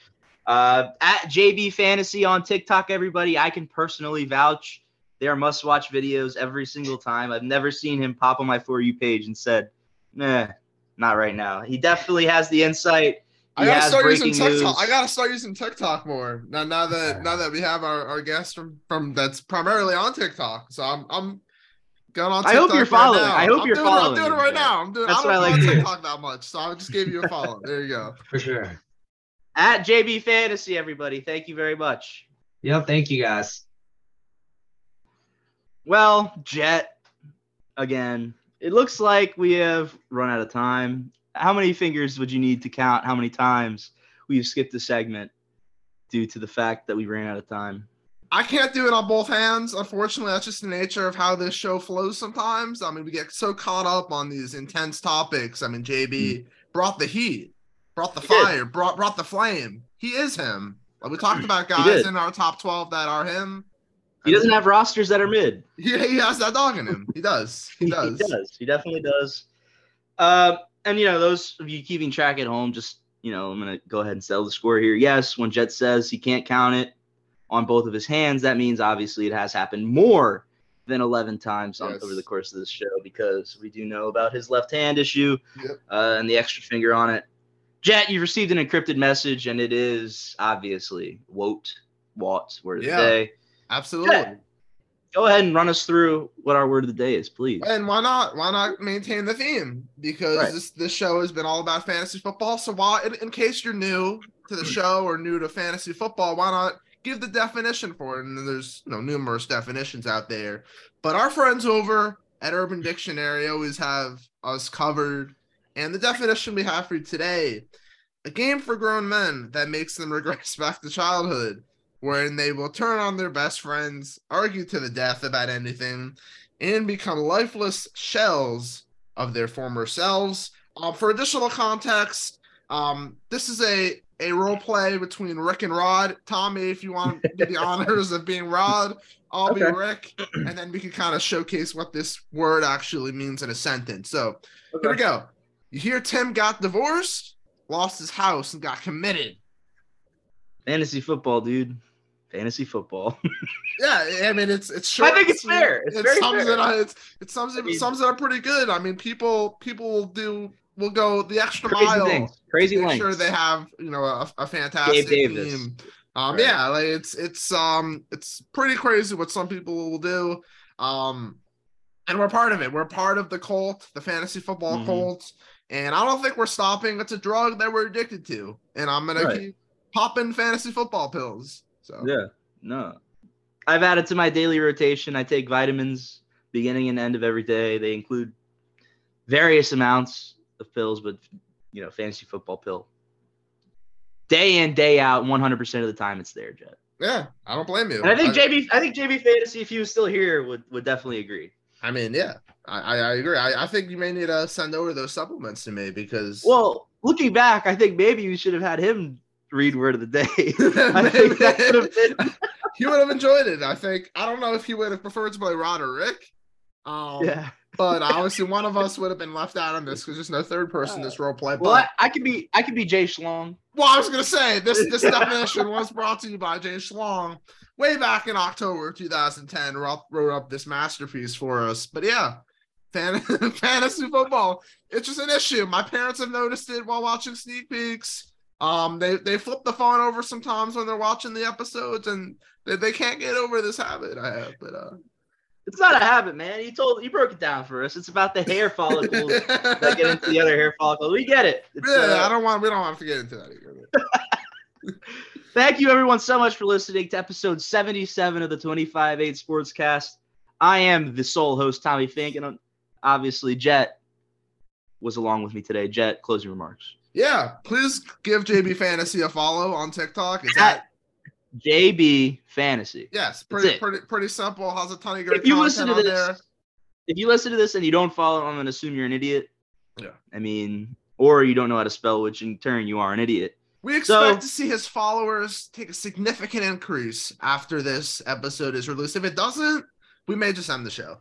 Uh, at JB Fantasy on TikTok, everybody, I can personally vouch. They are must-watch videos every single time. I've never seen him pop on my for you page and said, "Nah, not right now." He definitely has the insight. He I gotta start using TikTok. I gotta start using TikTok more now. Now that now that we have our, our guest from from that's primarily on TikTok, so I'm I'm going on. I hope you're right following. now. I hope I'm you're doing it- following I'm doing it right yeah. now. I'm doing. That's I don't I go like on. TikTok that much, so I just gave you a follow. there you go. For sure. At JB Fantasy, everybody, thank you very much. Yep. Thank you guys. Well, Jett, again, it looks like we have run out of time. How many fingers would you need to count how many times we've skipped a segment due to the fact that we ran out of time? I can't do it on both hands. Unfortunately, that's just the nature of how this show flows sometimes. I mean, we get so caught up on these intense topics. I mean, JB hmm. brought the heat, brought the. He did. fire, brought brought the flame. He is him. Like we talked about guys in our top 12 that are him. He doesn't have rosters that are mid. Yeah, he has that dog in him. He does. He does. he does. He definitely does. Uh, and you know, those of you keeping track at home, just you know, I'm gonna go ahead and sell the score here. Yes, when Jett says he can't count it on both of his hands, that means obviously it has happened more than 11 times on, Yes. over the course of this show because we do know about his left hand issue Yep. uh, and the extra finger on it. Jett, you've received an encrypted message, and it is obviously Woat, Watt, word of Yeah. the day. Absolutely. Yeah. Go ahead and run us through what our word of the day is, please. And why not? Why not maintain the theme? Because Right. this this show has been all about fantasy football. So why, in, in case you're new to the hmm. show or new to fantasy football, why not give the definition for it? And there's you know numerous definitions out there. But our friends over at Urban Dictionary always have us covered. And the definition we have for you today: a game for grown men that makes them regress back to childhood wherein they will turn on their best friends, argue to the death about anything, and become lifeless shells of their former selves. Um, for additional context, um, this is a a role play between Rick and Rod. Tommy, if you want to do the honors of being Rod, I'll be Rick, and then we can kind of showcase what this word actually means in a sentence. So here we go. You hear Tim got divorced, lost his house, and got committed. Fantasy football, dude. Fantasy football. Yeah, I mean it's it's short. I think it's fair. It's it sums fair. it up. It's, it sums it I mean- sums it up pretty good. I mean, people people will do will go the extra Crazy mile things. Crazy make lengths. sure they have you know a, a fantastic team. Um, Right. yeah, like it's it's um it's pretty crazy what some people will do. Um, and we're part of it. We're part of the cult, the fantasy football Mhm. cult. And I don't think we're stopping. It's a drug that we're addicted to, and I'm gonna Right. keep popping fantasy football pills. So Yeah. No. I've added to my daily rotation. I take vitamins beginning and end of every day. They include various amounts of pills, but you know, fantasy football pill. Day in, day out, 100% of the time it's there, Jett. yeah, I don't blame you. And I think JB, I think JB Fantasy, if he was still here, would would definitely agree. I mean, yeah, I, I, I agree. I, I think you may need to send over those supplements to me because Well, looking back, I think maybe you should have had him read word of the day. I think that could have been he would have enjoyed it. I think. I don't know if he would have preferred to play Rod or Rick. Um, yeah. but obviously one of us would have been left out on this because there's no third person in this role play. But I, I could be I could be Jay Schlong. well, I was gonna say this this definition was brought to you by Jay Schlong way back in October 2010. Wrote, wrote up this masterpiece for us. But yeah, fan, fantasy football. It's just an issue. My parents have noticed it while watching sneak peeks. Um, they they flip the phone over sometimes when they're watching the episodes, and they, they can't get over this habit I have. But uh, It's not a habit, man. You told you broke it down for us. It's about the hair follicles that get into the other hair follicles. We get it. It's, yeah, uh, I don't want we don't want to get into that either. Thank you, everyone, so much for listening to episode 77 of the 25 8 Sportscast. I am the sole host, Tommy Fink, and um, obviously, Jett was along with me today. Jett, closing remarks. Yeah, please give JB Fantasy a follow on TikTok. It's At at JB Fantasy. yes, pretty pretty pretty simple. Has a ton of great If you listen to this, there. if you listen to this and you don't follow, I'm gonna assume you're an idiot. Yeah. I mean, or you don't know how to spell, which in turn you are an idiot. We expect So- to see his followers take a significant increase after this episode is released. If it doesn't, we may just end the show.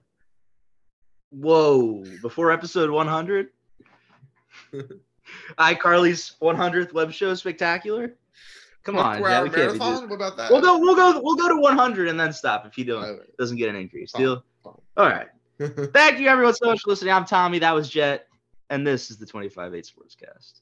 Whoa! Before episode 100, iCarly's 100th web show spectacular. Come on, yeah, we can't marathon. What about that? We'll go, we'll go, we'll go to 100 and then stop if he don't doesn't get an increase. Fine, Deal. fine. All right. Thank you everyone so much for listening. I'm Tommy. That was Jett, and this is the 25 8 Sportscast.